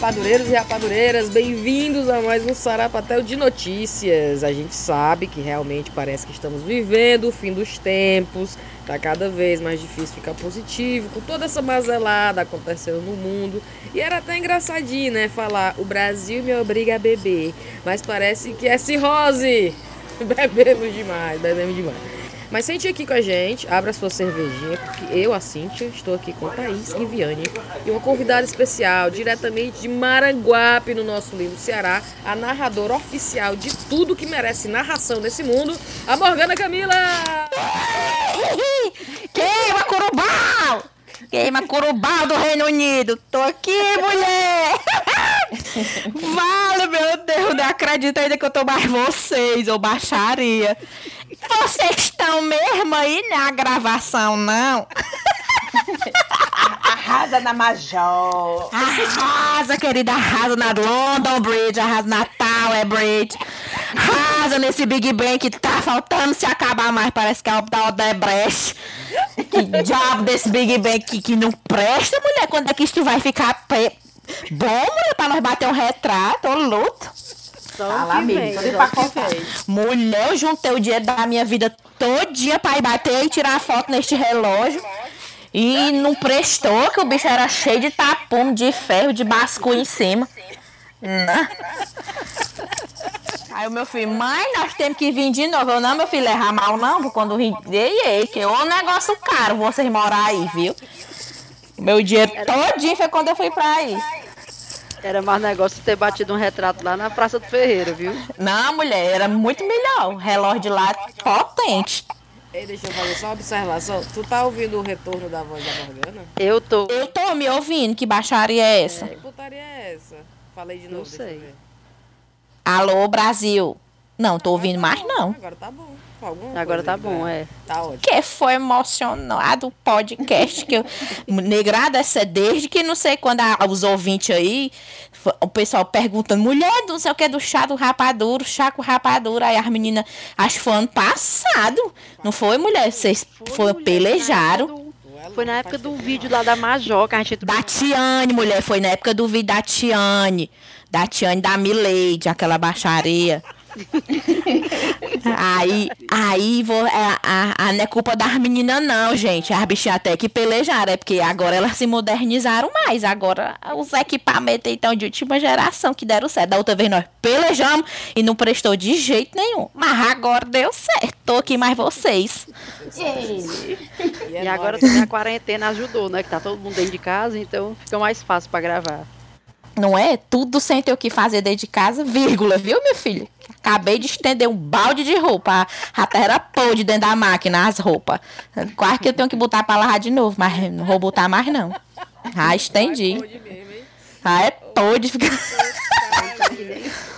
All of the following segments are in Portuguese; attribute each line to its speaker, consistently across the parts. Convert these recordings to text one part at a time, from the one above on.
Speaker 1: rapadureiros e rapadureiras, bem-vindos a mais um Sarapatel de Notícias. A gente sabe que realmente parece que estamos vivendo o fim dos tempos, tá cada vez mais difícil ficar positivo, com toda essa mazelada acontecendo no mundo. E era até engraçadinho, né, falar o Brasil me obriga a beber, mas parece que é cirrose. Bebemos demais, bebemos demais. Mas sente aqui com a gente, abra sua cervejinha, porque eu, a Cíntia, estou aqui com Thaís e Viane. E uma convidada especial, diretamente de Maranguape, no nosso lindo Ceará, a narradora oficial de tudo que merece narração nesse mundo, a Morgana Camila!
Speaker 2: Queima Curubal! Queima Curubal do Reino Unido! Tô aqui, mulher! vale, meu Deus, não acredito ainda que eu tô mais vocês, ou baixaria. Vocês estão mesmo aí na gravação, não?
Speaker 3: Arrasa na Major.
Speaker 2: Arrasa, querida, arrasa na London Bridge, arrasa na Tower Bridge. Arrasa nesse Big Bang que tá faltando se acabar mais, parece que é o da Odebrecht. Que diabo desse Big Bang que, que não presta, mulher. Quando é que isso vai ficar pre... bom, mulher, pra nós bater um retrato, ô luto?
Speaker 3: Fala, amigo, pra contar.
Speaker 2: Mulher, eu juntei o dia da minha vida todo dia pra ir bater e tirar foto neste relógio. E não prestou, que o bicho era cheio de tapume, de ferro, de bascu em cima. Não. Aí o meu filho, mãe, nós temos que vir de novo. Eu, não, meu filho, errar mal não, porque quando ri, ei, ei, que é um negócio caro vocês morar aí, viu? Meu dinheiro todinho foi quando eu fui pra aí.
Speaker 4: Era mais negócio ter batido um retrato lá na Praça do Ferreira, viu?
Speaker 2: Não, mulher, era muito melhor. O relógio de lá potente.
Speaker 1: Ei, deixa eu fazer só uma observação. Tu tá ouvindo o retorno da voz da Morgana?
Speaker 4: Eu tô.
Speaker 2: Eu tô me ouvindo, que baixaria é essa?
Speaker 1: Que putaria é essa? Falei de novo,
Speaker 4: Não
Speaker 1: deixa eu
Speaker 4: sei.
Speaker 1: ver.
Speaker 2: Alô, Brasil. Não, tô ouvindo mais não.
Speaker 1: Agora tá bom. Alguma
Speaker 4: Agora
Speaker 1: coisa
Speaker 4: tá bom, é.
Speaker 1: Tá ótimo.
Speaker 2: Que foi emocionado o podcast que eu. Negrada, essa é desde que não sei quando a- os ouvintes aí, o pessoal perguntando, mulher do não sei o que do chá do rapaduro, chá com rapadura. Aí as meninas, acho que foi ano passado. Não foi, mulher? Vocês foi, pelejaram.
Speaker 4: Foi na época do vídeo lá da Major que a gente
Speaker 2: Da Tiane, mulher, foi na época do vídeo da Tiane. Da Tiane da Mileide, aquela baixaria. Aí, aí, vou, a, a, a- não é culpa das meninas, não, gente. As bichinhas até que pelejaram, é porque agora elas se modernizaram mais. Agora os equipamentos, então, de última geração que deram certo. Da outra vez nós pelejamos e não prestou de jeito nenhum. Mas agora deu certo. Tô aqui mais vocês.
Speaker 4: E agora também a quarentena ajudou, né? Que tá todo mundo dentro de casa, então fica mais fácil pra gravar.
Speaker 2: Não é? Tudo sem ter o que fazer dentro de casa, vírgula, viu, meu filho? Acabei de estender um balde de roupa. A terra era podre dentro da máquina, as roupas. Quase que eu tenho que botar pra lavar de novo, mas não vou botar mais não. Ah, estendi. Ah, é podre. Fica...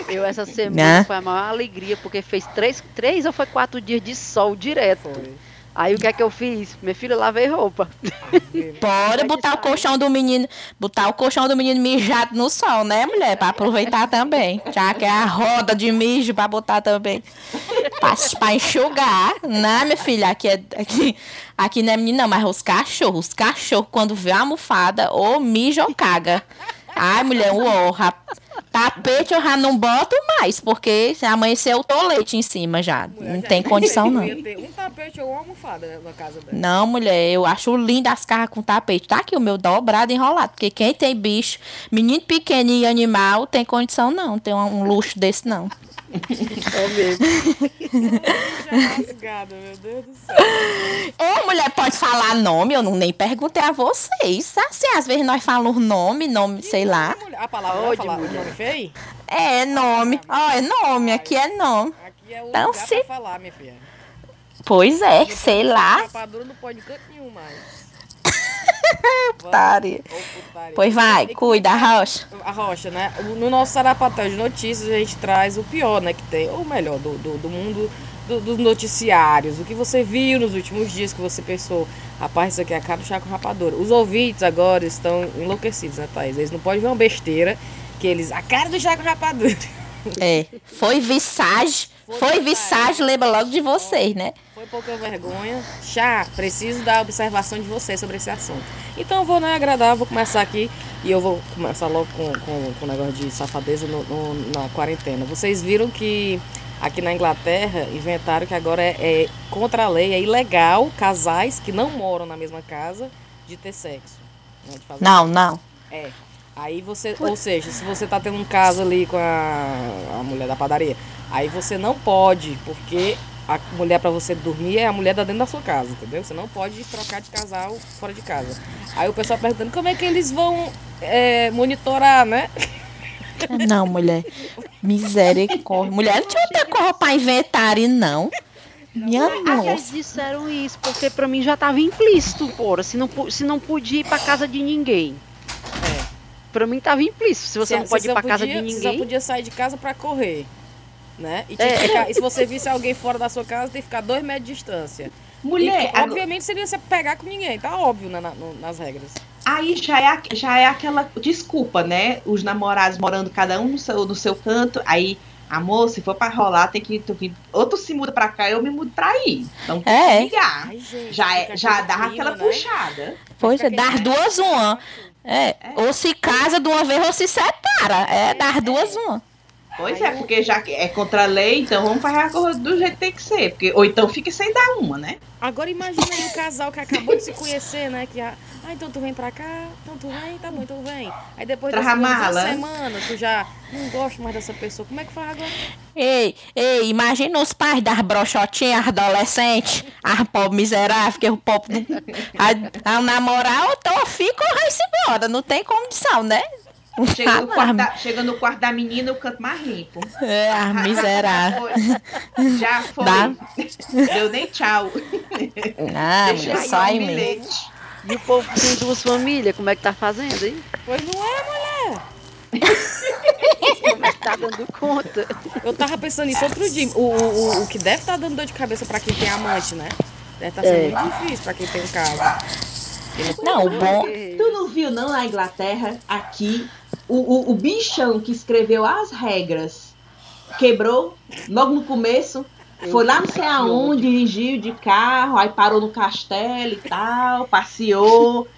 Speaker 4: Eu essa
Speaker 2: Né?
Speaker 4: semana foi a maior alegria, porque fez três, três ou foi quatro dias de sol direto. Aí o que é que eu fiz? Minha filha, eu lavei roupa.
Speaker 2: Bora botar o colchão do menino, botar o colchão do menino mijado no sol, né, mulher? Pra aproveitar também. Já que é a roda de mijo pra botar também. Pra, pra enxugar. Né, minha filha? Aqui, é, aqui, aqui não é menino, não, mas os cachorros. Os cachorros, quando vê a almofada, ou mija ou caga. Ai, mulher, uó, rap... tapete eu já não boto mais, porque se amanhecer eu tô leite em cima já. Não tem condição, não.
Speaker 1: Ia ter um tapete ou uma almofada na casa dela.
Speaker 2: Não, mulher, eu acho lindo as carras com tapete. Tá aqui o meu dobrado enrolado. Porque quem tem bicho, menino pequeno e animal, tem condição não. Tem um luxo desse não.
Speaker 4: É mesmo.
Speaker 1: Rasgada, meu Deus do céu.
Speaker 2: Ô, mulher, pode falar nome? Eu não nem perguntei a vocês. Assim, às vezes nós falamos nome, nome, sei lá.
Speaker 1: A palavra
Speaker 4: Ô,
Speaker 1: vai
Speaker 4: de
Speaker 1: falar
Speaker 4: mulher.
Speaker 1: nome feio?
Speaker 2: É nome. Ó, é nome, aqui é nome.
Speaker 1: Aqui é o
Speaker 2: Então,
Speaker 1: lugar
Speaker 2: se-
Speaker 1: pra falar, minha filha.
Speaker 2: Pois é, sei lá.
Speaker 1: Rapadura não pode em canto nenhum mais.
Speaker 2: Putaria.
Speaker 1: Ô, putaria.
Speaker 2: Pois vai,
Speaker 1: E
Speaker 2: cuida, Rocha.
Speaker 1: a Rocha, né? No nosso Sarapatel de Notícias, a gente traz o pior, né? Que tem, ou melhor, do, do, do mundo do- dos noticiários. O que você viu nos últimos dias que você pensou, rapaz, isso aqui é a cara do Chaco Rapadura. Os ouvintes agora estão enlouquecidos, né, Thaís? Eles não podem ver uma besteira que eles. A cara do Chaco Rapadura.
Speaker 2: É. Foi visagem. Foi visagem, lembra logo de vocês, né?
Speaker 1: Foi pouca vergonha. Chá, preciso da observação de vocês sobre esse assunto. Então eu vou né, agradar, vou começar aqui E eu vou começar logo com, com, com o negócio de safadeza no, no, na quarentena. Vocês viram que aqui na Inglaterra inventaram que agora é, é, contra a lei, é ilegal casais que não moram na mesma casa de ter sexo.
Speaker 2: Né, não, não.
Speaker 1: É. Aí você, ou seja, se você tá tendo um caso ali com a, a mulher da padaria, aí você não pode, porque a mulher para você dormir é a mulher da dentro da sua casa, entendeu? Você não pode trocar de casal fora de casa. Aí o pessoal perguntando como é que eles vão é, monitorar, né?
Speaker 2: Não, mulher. Misericórdia. Mulher não tinha ter corra pra inventarem, não. Minha
Speaker 4: ah, nossa. Eles disseram isso, porque pra mim já tava implícito, porra. Se não, se não podia ir pra casa de ninguém. Pra mim tava implícito. Se você se, não pode ir pra podia, casa de ninguém. Você
Speaker 1: só podia sair de casa pra correr né? E, é. ficar, e se você visse alguém fora da sua casa, tem que ficar dois metros de distância. Mulher. E, obviamente seria você pegar com ninguém, tá óbvio né, na, no, nas regras.
Speaker 3: Aí já é, já é aquela desculpa, né? Os namorados morando cada um no seu, no seu canto, aí amor, se for pra rolar, tem que. Tu, outro se muda pra cá, eu me mudo pra aí. Então tem é. que ligar. Ai, gente, já é, já dá aquela né? puxada.
Speaker 2: Pois é, dar duas uma. É, é, ou se casa de uma vez ou se separa. É, dar duas uma.
Speaker 3: Pois é, porque já que é contra a lei, então vamos fazer a coisa do jeito que tem que ser. Porque, ou então fique sem dar uma, né?
Speaker 1: Agora imagina aí o casal que acabou de se conhecer, né? Que a, ah, então tu vem pra cá, então tu vem, tá bom, então vem. Aí depois de uma semana, tu já não gosto mais dessa pessoa. Como é que faz agora?
Speaker 2: Ei, ei, imagina os pais das brochotinhas adolescentes, as pobres miseráveis, que o pobre a, a namorar, então fica ou embora, não tem condição, né?
Speaker 3: Chega no, quarto da, chega no quarto da menina, o canto mais limpo.
Speaker 2: É, a miserável.
Speaker 3: Já foi. Dá. Deu nem tchau.
Speaker 2: Ah, Deixa só em mim.
Speaker 4: E o povo tem duas famílias, como é que tá fazendo, hein?
Speaker 1: Pois não é, mulher.
Speaker 4: como é que tá dando conta?
Speaker 1: Eu tava pensando nisso outro dia. O, o, o que deve estar tá dando dor de cabeça pra quem tem amante, né? Deve estar tá sendo é. muito difícil pra quem tem um casa.
Speaker 2: Não, o bom.
Speaker 3: Tu não viu, não, na Inglaterra, aqui, o, o, o bichão que escreveu as regras quebrou logo no começo. Foi lá não sei aonde, dirigiu de carro, aí parou no castelo e tal, passeou,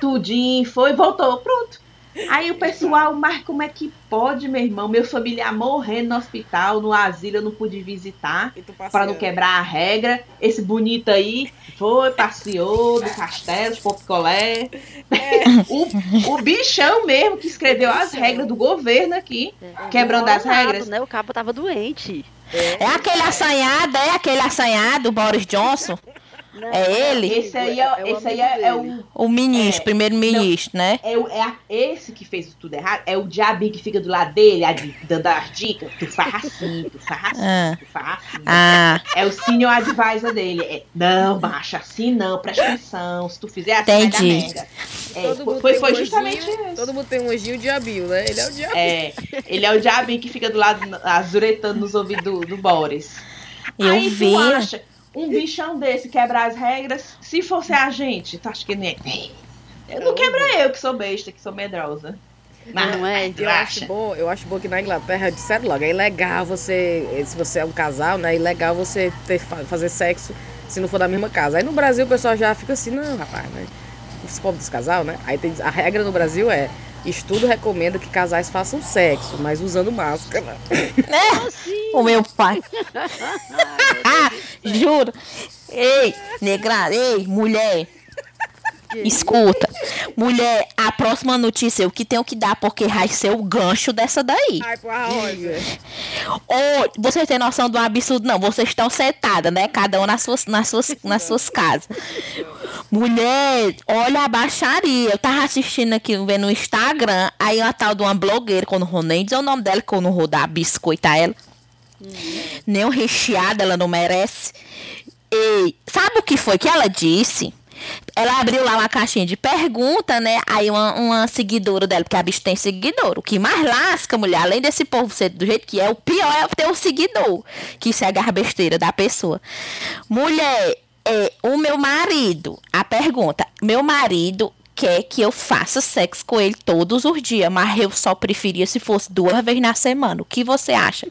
Speaker 3: tudinho, foi, voltou, pronto. Aí o pessoal, mas como é que pode, meu irmão? Meu familiar morrendo no hospital, no asilo, eu não pude visitar para não quebrar a regra. Esse bonito aí foi, passeou no castelo, de picolé. É. O, o bichão mesmo que escreveu as regras do governo aqui, é. quebrando as regras.
Speaker 4: Né? O cabo tava doente.
Speaker 2: É. aquele assanhado, é aquele assanhado, Boris Johnson. Não, é ele?
Speaker 3: Esse aí é, é esse aí é, é, o.
Speaker 2: O ministro, é,
Speaker 3: primeiro-ministro,
Speaker 2: né?
Speaker 3: É, é a, esse que fez tudo errado. É o diabinho que fica do lado dele, a, dando as dicas. Tu faz assim, tu faz assim, ah. tu faz assim.
Speaker 2: Ah.
Speaker 3: É o senior advisor dele. É, não, baixa assim não, presta atenção. Se tu fizer assim,
Speaker 2: Entendi. vai
Speaker 3: dar merda. É, foi, foi justamente isso.
Speaker 1: Todo mundo tem um anjinho diabinho, né? Ele é o diabinho.
Speaker 3: É, ele é o diabinho que fica do lado, azuretando nos ouvidos do, do Boris.
Speaker 2: Eu Aí vi. Tu acha,
Speaker 3: um bichão desse quebrar as regras, se fosse a gente, tu acha que nem. Eu não quebra eu, que sou besta, que sou medrosa.
Speaker 1: Mas, não é? Eu acho, bom, eu acho bom que na Inglaterra, disseram logo, é ilegal você, se você é um casal, né? É ilegal você ter, fazer sexo se não for da mesma casa. Aí no Brasil o pessoal já fica assim, não, rapaz, né? Os povos dos casal, né? Aí tem, a regra no Brasil é Estudo recomenda que casais façam sexo, mas usando máscara.
Speaker 2: É, o meu pai. Juro. Ei, negra, ei, mulher. Escuta, mulher, a próxima notícia o que tenho que dar, porque vai ser o gancho dessa daí.
Speaker 1: Ai?
Speaker 2: Ou, vocês têm noção do absurdo? Não, vocês estão sentadas, né? Cada um nas suas, nas suas, nas suas casas. Mulher, olha a baixaria. Eu tava assistindo aqui, vendo no Instagram, aí uma tal de uma blogueira, quando não vou nem dizer o nome dela, que eu não vou dar biscoito ela. Hum. Nem o recheado ela não merece. E sabe o que foi que ela disse? Ela abriu lá uma caixinha de pergunta, né? Aí uma, uma seguidora dela, porque a bicha tem seguidor. O que mais lasca, mulher, além desse povo ser do jeito que é, o pior é ter um seguidor, que segue a besteira da pessoa. Mulher, é, o meu marido, a pergunta, meu marido quer que eu faça sexo com ele todos os dias, mas eu só preferia se fosse duas vezes na semana. O que você acha?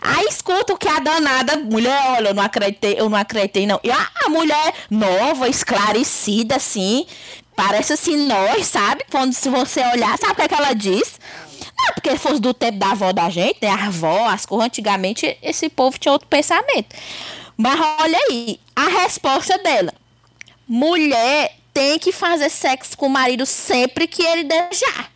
Speaker 2: Aí escuta o que a danada, mulher, olha, eu não acreditei, eu não acreditei, não. E a mulher nova, esclarecida, assim, Parece assim nós, sabe? Quando se você olhar, sabe o que, é que ela diz? Não, porque fosse do tempo da avó da gente, né? A avó, as coisas, antigamente esse povo tinha outro pensamento. Mas olha aí, a resposta dela. Mulher tem que fazer sexo com o marido sempre que ele desejar.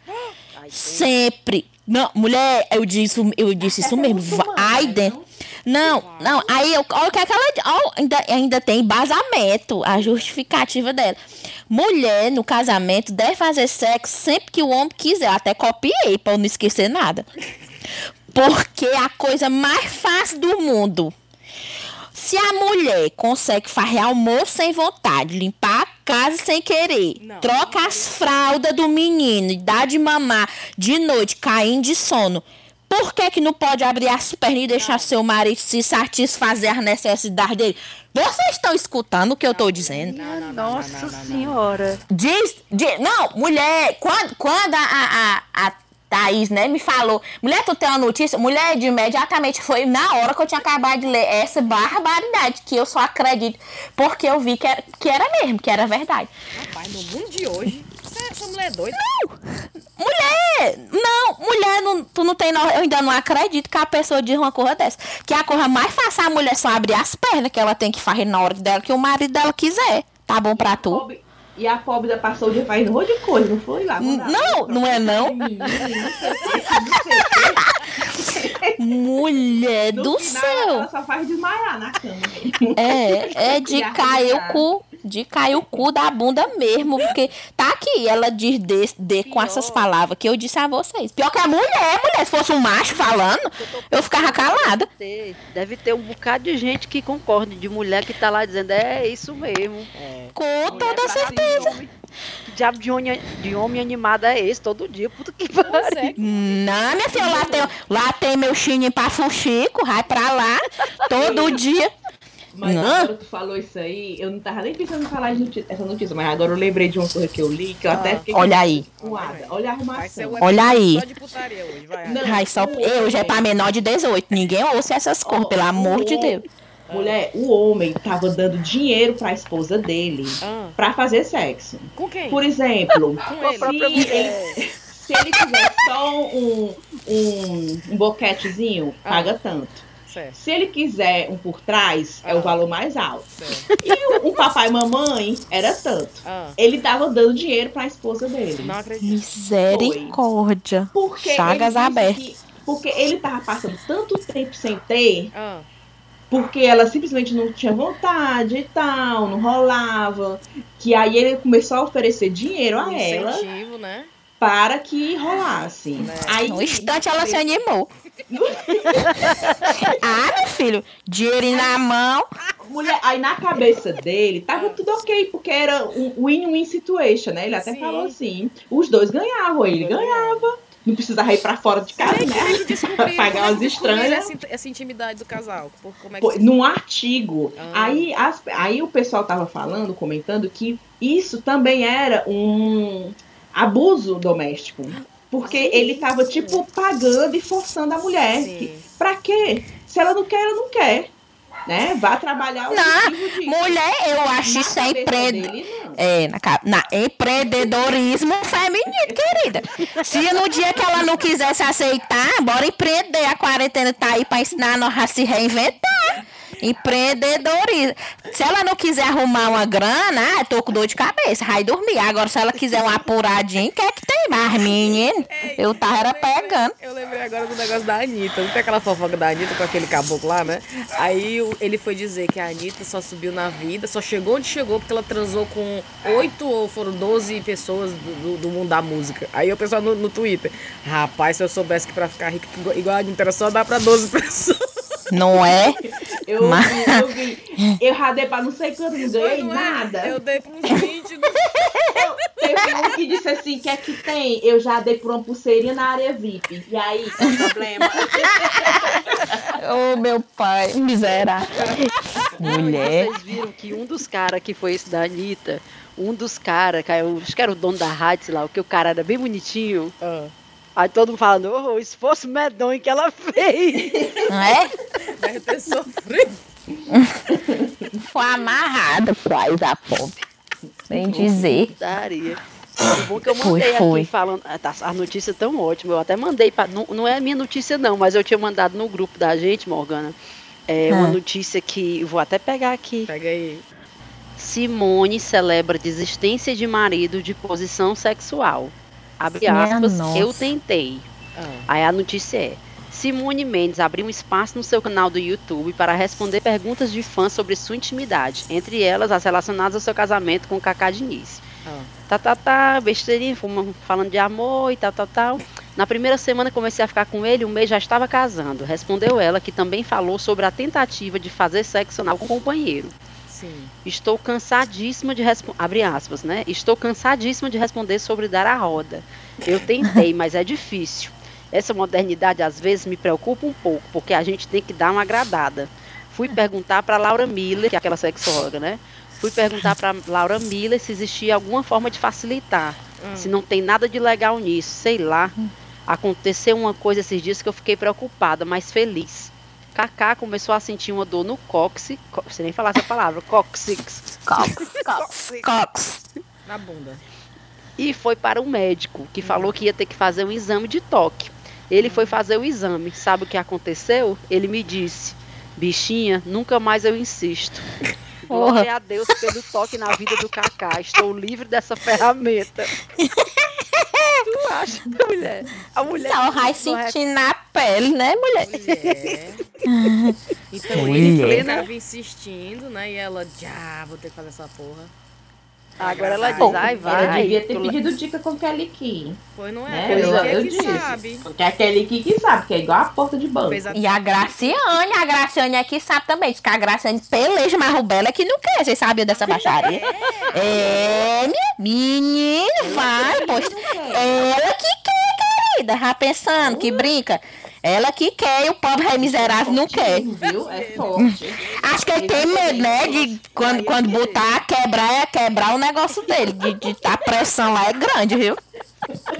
Speaker 2: Sempre. Não, mulher, eu disse, eu disse isso mesmo. Ai, dentro. Não, não, aí eu, olha o que, é que ela. Ainda, ainda tem embasamento, a justificativa dela. Mulher no casamento deve fazer sexo sempre que o homem quiser. Eu até copiei pra eu não esquecer nada. Porque é a coisa mais fácil do mundo. Se a mulher consegue fazer almoço sem vontade, limpar a casa sem querer,
Speaker 1: Não.
Speaker 2: troca as fraldas do menino e dá de mamar de noite, caindo de sono, por que, que não pode abrir as pernas e deixar seu marido se satisfazer as necessidades dele? Vocês estão escutando o que eu tô dizendo?
Speaker 1: Não, não, não,
Speaker 4: Nossa
Speaker 1: não, não, não, não.
Speaker 4: senhora.
Speaker 2: Diz, diz- não, mulher, quando, quando a, a, a Thaís, né, me falou, mulher, tu tem uma notícia? Mulher, de imediatamente foi na hora que eu tinha acabado de ler essa barbaridade, que eu só acredito, porque eu vi que era, que era mesmo, que era verdade.
Speaker 1: Rapaz, no mundo de hoje, essa, mulher é doida.
Speaker 2: Mulher, não, mulher, não, tu não tem, eu ainda não acredito que a pessoa diz uma coisa dessa. Que a coisa mais fácil é a mulher só abrir as pernas, que ela tem que fazer na hora dela, que o marido dela quiser. Tá bom pra tu?
Speaker 3: Pobre- E a pobre da passou dia fazendo um monte de coisa, não foi? Lá,
Speaker 2: Não, não é não. Mulher
Speaker 3: No
Speaker 2: do
Speaker 3: final,
Speaker 2: céu.
Speaker 3: Ela só faz desmaiar na cama.
Speaker 2: É, é de cair o cu, de cair o cu da bunda mesmo, porque tá aqui, ela diz de, de com essas palavras que eu disse a vocês. Pior que a mulher, mulher, se fosse um macho falando, eu ficava calada.
Speaker 4: Ter- Deve ter um bocado de gente que concorde, de mulher que tá lá dizendo, é isso mesmo.
Speaker 2: Com
Speaker 3: Mulher
Speaker 2: toda certeza.
Speaker 4: Que diabo de homem, de homem animado é esse todo dia? Puta que pariu.
Speaker 1: É.
Speaker 2: Não, minha filha, lá tem, lá tem meu chininho pra fuxico, vai pra lá, todo dia.
Speaker 3: Mas
Speaker 2: Não.
Speaker 3: agora tu falou isso aí, eu não tava nem pensando em falar de noti- essa notícia, mas agora eu lembrei de uma coisa que eu li, que eu até fiquei
Speaker 2: Olha aí.
Speaker 3: Olha a arrumação.
Speaker 2: Olha aí.
Speaker 1: Só de putaria hoje, vai.
Speaker 3: Não.
Speaker 2: Ai, só, eu já é pra menor de 18, ninguém ouça essas coisas, pelo amor de Deus.
Speaker 3: Mulher, o homem tava dando dinheiro pra esposa dele
Speaker 1: Ah,
Speaker 3: pra fazer sexo.
Speaker 1: com quem?
Speaker 3: Por exemplo,
Speaker 1: Com ele.
Speaker 3: se ele, se ele quiser só um, um, um boquetezinho,
Speaker 1: Ah.
Speaker 3: paga tanto.
Speaker 1: Certo,
Speaker 3: Se ele quiser um por trás, é
Speaker 1: Ah.
Speaker 3: o valor mais alto.
Speaker 1: certo.
Speaker 3: E um papai e mamãe era tanto.
Speaker 1: Ah,
Speaker 3: Ele tava dando dinheiro pra esposa dele.
Speaker 1: não acredito.
Speaker 2: Misericórdia.
Speaker 3: Porque
Speaker 2: Chagas abertas.
Speaker 3: que- porque ele tava passando tanto tempo sem ter,
Speaker 1: Ah,
Speaker 3: porque ela simplesmente não tinha vontade e tal, não rolava. Que aí ele começou a oferecer dinheiro a ela
Speaker 1: incentivo, né?
Speaker 3: Para que rolasse.
Speaker 1: Né.
Speaker 3: Aí,
Speaker 2: No instante ela se animou. ah, meu filho, dinheiro na mão.
Speaker 3: mulher, aí na cabeça dele tava tudo ok, porque era um win-win situation, né? Ele até
Speaker 1: Sim.
Speaker 3: falou assim: os dois ganhavam, ele
Speaker 1: dois
Speaker 3: ganhava. Não precisava ir pra fora de casa,
Speaker 1: é
Speaker 3: né? Pagar
Speaker 1: é que
Speaker 3: umas
Speaker 1: descobriram
Speaker 3: estranhas.
Speaker 1: Essa, essa intimidade do casal. Por- Como é que
Speaker 3: Pô, Num artigo.
Speaker 1: Ah.
Speaker 3: Aí, as- aí o pessoal tava falando, comentando que isso também era um abuso doméstico. Porque
Speaker 1: Sim,
Speaker 3: ele tava,
Speaker 1: sim.
Speaker 3: tipo, pagando e forçando a mulher. Pra quê? Se ela não quer, ela não quer. Né? Vá trabalhar o disso.
Speaker 2: Mulher, eu acho
Speaker 3: Na
Speaker 2: isso é
Speaker 3: cabeça
Speaker 2: empre...
Speaker 3: dele, não.
Speaker 2: É, na, na empreendedorismo feminino, querida. Se no dia que ela não quisesse aceitar, bora empreender. A quarentena tá aí pra ensinar nós a se reinventar. Empreendedorismo. Se ela não quiser arrumar uma grana, ah, tô com dor de cabeça, vai dormir. Agora, se ela quiser um apuradinho, quer que tem mais, menino? Eu tava era pegando.
Speaker 1: Eu lembrei agora do negócio da Anitta. Não tem aquela fofoca da Anitta com aquele caboclo lá, né? Aí ele foi dizer que a Anitta só subiu na vida, só chegou onde chegou porque ela transou com oito ou foram 12 pessoas do, do- do mundo da música. Aí o pessoal no, no Twitter, rapaz, se eu soubesse que pra ficar rica igual- a Anitta era só dar pra 12 pessoas.
Speaker 2: Não é?
Speaker 3: Eu
Speaker 2: Mas-
Speaker 3: vi, eu radei pra não sei quanto, não ganhei
Speaker 1: Não é?
Speaker 3: nada.
Speaker 1: Eu dei pros 20 do...
Speaker 3: Teve um que disse assim: que é que tem? Eu já dei por uma pulseirinha na área VIP. E aí, qual o problema?
Speaker 2: Ô, meu pai, miserável. Mulher.
Speaker 4: Vocês viram que um dos caras que foi esse da Anitta, um dos caras, acho que era o dono da rádio, sei lá, o que o cara era bem bonitinho.
Speaker 1: Ah,
Speaker 4: Aí todo mundo falando, oh, o esforço medonho que ela fez.
Speaker 2: Não é?
Speaker 1: deve ter sofrido.
Speaker 2: Foi amarrada, faz a pobre. Bem dizer.
Speaker 4: Daria. O bom que eu
Speaker 2: Foi,
Speaker 4: mandei
Speaker 2: foi.
Speaker 4: aqui falando. ah, tá, a notícia é tão ótima. Eu até mandei. Pra, não, não é a minha notícia, não, mas eu tinha mandado no grupo da gente, Morgana. É uma
Speaker 2: Ah.
Speaker 4: notícia que. Vou até pegar aqui.
Speaker 1: Pega aí.
Speaker 4: Simone celebra desistência de marido de posição sexual. Abre
Speaker 2: Minha
Speaker 4: aspas,
Speaker 2: nossa.
Speaker 4: eu tentei.
Speaker 1: Ah,
Speaker 4: Aí a notícia é: Simone Mendes abriu um espaço no seu canal do YouTube para responder perguntas de fãs sobre sua intimidade, entre elas as relacionadas ao seu casamento com Cacá Diniz.
Speaker 1: ah.
Speaker 4: Tá, tá, tá, besteirinha, falando de amor e tal, tal, tal. Na primeira semana comecei a ficar com ele, um mês já estava casando. Respondeu ela, que também falou sobre a tentativa de fazer sexo anal com o companheiro.
Speaker 1: Sim.
Speaker 4: Estou cansadíssima de responder. Abre aspas, né? Estou cansadíssima de responder sobre dar a roda. Eu tentei, mas é difícil. Essa modernidade às vezes me preocupa um pouco, porque a gente tem que dar uma agradada. Fui perguntar para Laura Miller, que é aquela sexóloga, né? Fui perguntar para Laura Miller se existia alguma forma de facilitar.
Speaker 1: Hum.
Speaker 4: Se não tem nada de legal nisso, sei lá. Aconteceu uma coisa esses dias que eu fiquei preocupada, mas feliz. Kaká começou a sentir uma dor no cóccix, você nem falar essa palavra, cóccix,
Speaker 2: Cox, cox, cox.
Speaker 1: Na bunda.
Speaker 4: e foi para o médico, que falou que ia ter que fazer um exame de toque. Ele foi fazer o exame. Sabe o que aconteceu? Ele me disse: Bichinha, nunca mais eu insisto. Glória a Deus pelo toque na vida do Kaká. Estou livre dessa ferramenta. tu acha, mulher? A mulher.
Speaker 2: Só vai sentir na pele, né, mulher?
Speaker 1: Mulher. Então ele estava insistindo, né? E ela, já, vou ter que fazer essa porra.
Speaker 4: Agora ela diz: Ai,
Speaker 3: Ela
Speaker 4: vai.
Speaker 3: devia ter pedido dica com Kelly Key.
Speaker 1: Pois não é?
Speaker 3: Né?
Speaker 1: Pois
Speaker 3: Eu,
Speaker 1: é
Speaker 3: eu
Speaker 1: que
Speaker 3: disse.
Speaker 1: sabe.
Speaker 3: Porque a Kelly Key que sabe, que é igual a porta de banco.
Speaker 2: E a Graciane, a Graciane aqui sabe também. Diz que a Graciane peleja, mas o Bela é que não quer. Vocês sabiam dessa baixaria? É, minha menino, vai, poxa. Ela que quer, querida. Já pensando, que brinca. Ela que quer e o pobre rei miserável não quer.
Speaker 3: Viu? É forte.
Speaker 2: Acho que ele tem medo, né? De quando, quando botar, quebrar, é quebrar o negócio dele. De, de, a pressão lá é grande, viu?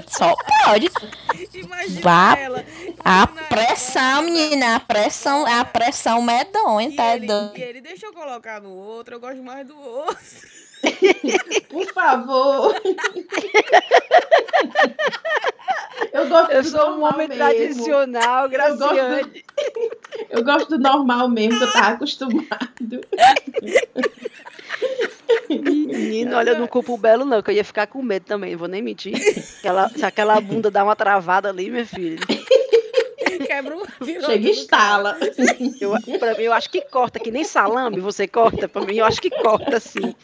Speaker 2: Só pode.
Speaker 1: Imagina
Speaker 2: Vá.
Speaker 1: ela.
Speaker 2: A pressão, menina, a pressão, a pressão medonha,
Speaker 1: E
Speaker 2: tá
Speaker 1: ele,
Speaker 2: doido?
Speaker 1: e ele, deixa eu colocar no outro, eu gosto mais do outro.
Speaker 3: Por favor. Eu gosto
Speaker 4: Eu
Speaker 3: do
Speaker 4: sou um homem
Speaker 3: mesmo.
Speaker 4: tradicional,
Speaker 3: Eu gosto,
Speaker 4: Graciane.
Speaker 3: do, eu gosto do normal mesmo, que eu tava acostumado.
Speaker 4: Menino, olha, eu não culpo o Belo, não, que eu ia ficar com medo também, vou nem mentir. Aquela, se aquela bunda dá uma travada ali, meu filho.
Speaker 1: Quebra o
Speaker 3: Chega e estala.
Speaker 4: Eu, pra mim, eu acho que corta, que nem salame você corta. Pra mim, eu acho que corta, assim.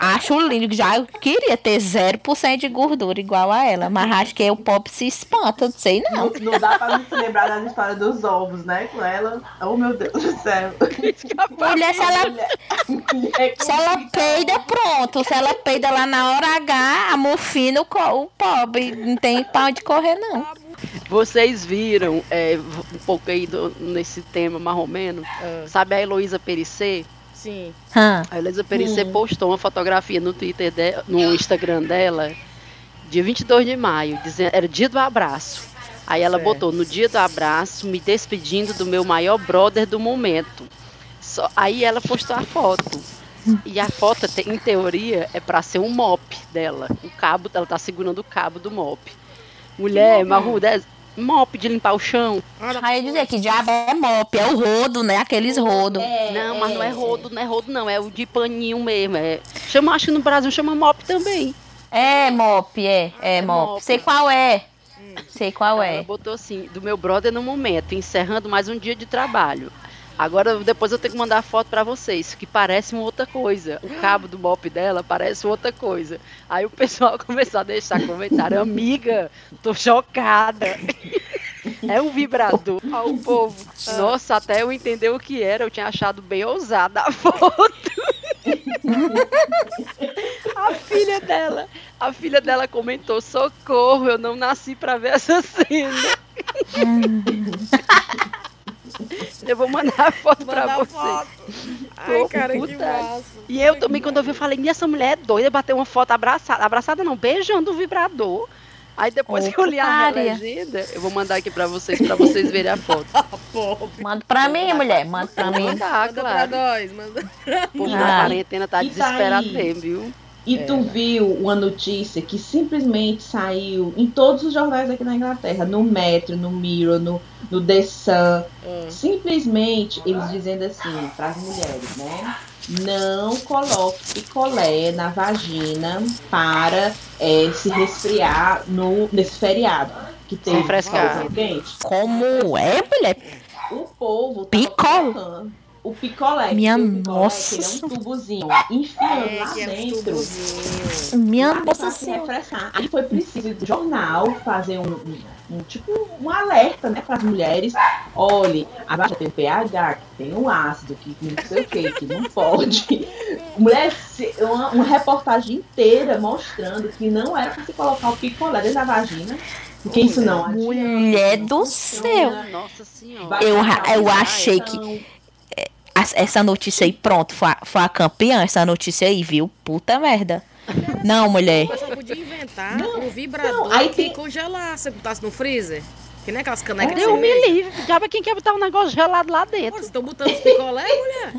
Speaker 2: Acho lindo, já queria ter 0% de gordura igual a ela, mas acho que o pop se espanta, não sei não.
Speaker 3: Não, não dá pra não se lembrar das histórias dos ovos, né? Com ela. Oh, meu Deus do céu.
Speaker 2: Mulher, se ela,
Speaker 3: Mulher,
Speaker 2: se ela peida, pronto. Se ela peida lá na hora H, a mofina, o, pobre. Não tem pra onde correr, não.
Speaker 4: Vocês viram é, um pouco aí do- nesse tema, mais ou menos.
Speaker 1: Ah,
Speaker 4: Sabe a Heloísa Perissé?
Speaker 1: Sim.
Speaker 2: Hã.
Speaker 4: A Heloísa Perissé
Speaker 3: Hum.
Speaker 4: postou uma fotografia no Twitter, de- no Instagram dela, dia 22 de maio, dizendo, era dia do abraço. Aí ela
Speaker 1: Certo.
Speaker 4: botou, no dia do abraço, me despedindo do meu maior brother do momento. Só, aí ela postou a foto. E a foto, em teoria, é pra ser um mop dela. O cabo, ela tá segurando o cabo do mop. Mulher, marruda, mop de limpar o chão.
Speaker 2: Aí dizer que diabo é mop, é o rodo, né? Aqueles rodo.
Speaker 4: não, mas não é rodo, não é rodo, não. É o de paninho mesmo. É... Chama, acho que no Brasil chama mop também.
Speaker 2: É mop, é, é
Speaker 4: É
Speaker 2: mop.
Speaker 4: mop.
Speaker 2: Sei qual é. Sei qual
Speaker 4: Ela
Speaker 2: é.
Speaker 4: botou assim, do meu brother no momento, encerrando mais um dia de trabalho. Agora, depois eu tenho que mandar a foto pra vocês, que parece uma outra coisa. O cabo do mop dela parece outra coisa. Aí o pessoal começou a deixar comentário. Amiga, tô chocada. É um vibrador. Ó, o povo. Nossa, até eu entender o que era, eu tinha achado bem ousada a foto. A filha dela, a filha dela comentou: socorro, eu não nasci pra ver essa cena. Eu vou mandar a foto pra
Speaker 1: Manda
Speaker 4: vocês.
Speaker 1: foto. Ai, cara, que
Speaker 4: puta.
Speaker 1: massa.
Speaker 4: E eu também, quando eu vi, eu falei: e essa mulher é doida, bater uma foto abraçada. Abraçada não, beijando o vibrador. Aí depois que eu li a
Speaker 2: putaria.
Speaker 4: legenda, eu vou mandar aqui pra vocês, pra vocês verem a foto.
Speaker 2: Manda pra mim, mulher. Manda pra mim.
Speaker 1: Manda pra
Speaker 4: claro.
Speaker 1: nós, manda.
Speaker 4: O povo
Speaker 2: Ah.
Speaker 4: da quarentena tá
Speaker 3: tá
Speaker 4: desesperado
Speaker 3: aí.
Speaker 4: mesmo, viu?
Speaker 3: E tu viu uma notícia que simplesmente saiu em todos os jornais aqui na Inglaterra, no Metro, no Mirror, no, no The Sun,
Speaker 1: Ah.
Speaker 3: simplesmente eles dizendo assim para as mulheres, né? Não coloque picolé na vagina para eh, se resfriar no, nesse feriado que tem
Speaker 4: refrescar.
Speaker 2: Como é, mulher?
Speaker 3: O povo tava
Speaker 2: Picolé?
Speaker 3: O picolé.
Speaker 2: Minha
Speaker 3: o picolé,
Speaker 2: nossa
Speaker 3: que ele é um tubozinho, enfiando
Speaker 1: É,
Speaker 3: lá
Speaker 1: é
Speaker 3: dentro.
Speaker 1: tubozinho.
Speaker 2: Minha nossa
Speaker 3: se
Speaker 2: senhora.
Speaker 3: refrescar. Aí foi preciso o jornal fazer um, um- um tipo um alerta, né, para as mulheres. Olhe, abaixo tem o pH, que tem o ácido, que não sei o que, que não pode. Mulher, uma, uma reportagem inteira mostrando que não era para se colocar o picolé dentro da vagina, porque isso não
Speaker 2: Mulher do céu.
Speaker 4: Nossa senhora.
Speaker 2: Eu- eu achei que- Essa notícia aí, pronto, foi a, foi a campeã, essa notícia aí, viu? Puta merda. Não, mulher.
Speaker 1: O pessoal podia inventar
Speaker 3: Não,
Speaker 1: um vibrador
Speaker 3: não, aí
Speaker 1: que
Speaker 3: tem-
Speaker 1: congelasse, botasse no freezer. Que nem aquelas canecas de
Speaker 4: Deus me livre. Diabo, quem quer botar um negócio gelado lá
Speaker 1: Pô,
Speaker 4: dentro?
Speaker 1: Vocês estão botando os picolé, mulher?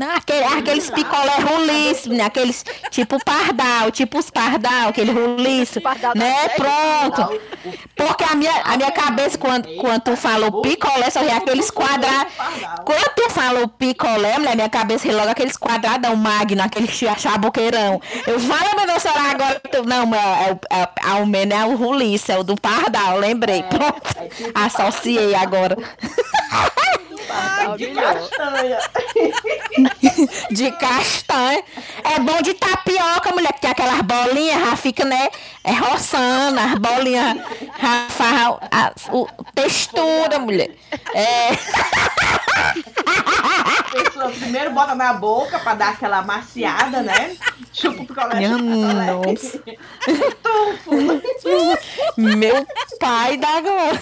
Speaker 2: Não, aquele- aqueles picolé ruliço, né? Aqueles tipo pardal, tipo os pardal, aquele ruliço, né? Pronto. Porque a minha, a minha cabeça, quando, quando tu falou picolé, só vê aqueles quadrados. Quando tu falou picolé, mulher, minha cabeça ri logo aqueles quadradão magno, aquele chabuqueirão. Eu falo, meu Deus, será agora? tu- Não, mas é, o- é, ao menos é o ruliço, é o do pardal, lembrei. Pronto.
Speaker 3: É tipo
Speaker 2: Associei agora.
Speaker 4: Pardal
Speaker 3: de
Speaker 4: melhor.
Speaker 3: castanha.
Speaker 2: De castanha. É bom de tapioca, mulher, porque aquelas bolinhas já fica, né? É roçando, as bolinhas já faz a, a- o- textura, mulher. É.
Speaker 3: Pessoa primeiro bota na boca pra dar aquela maciada, né? Chupa o picolé. O
Speaker 2: nossa. Meu pai da agora.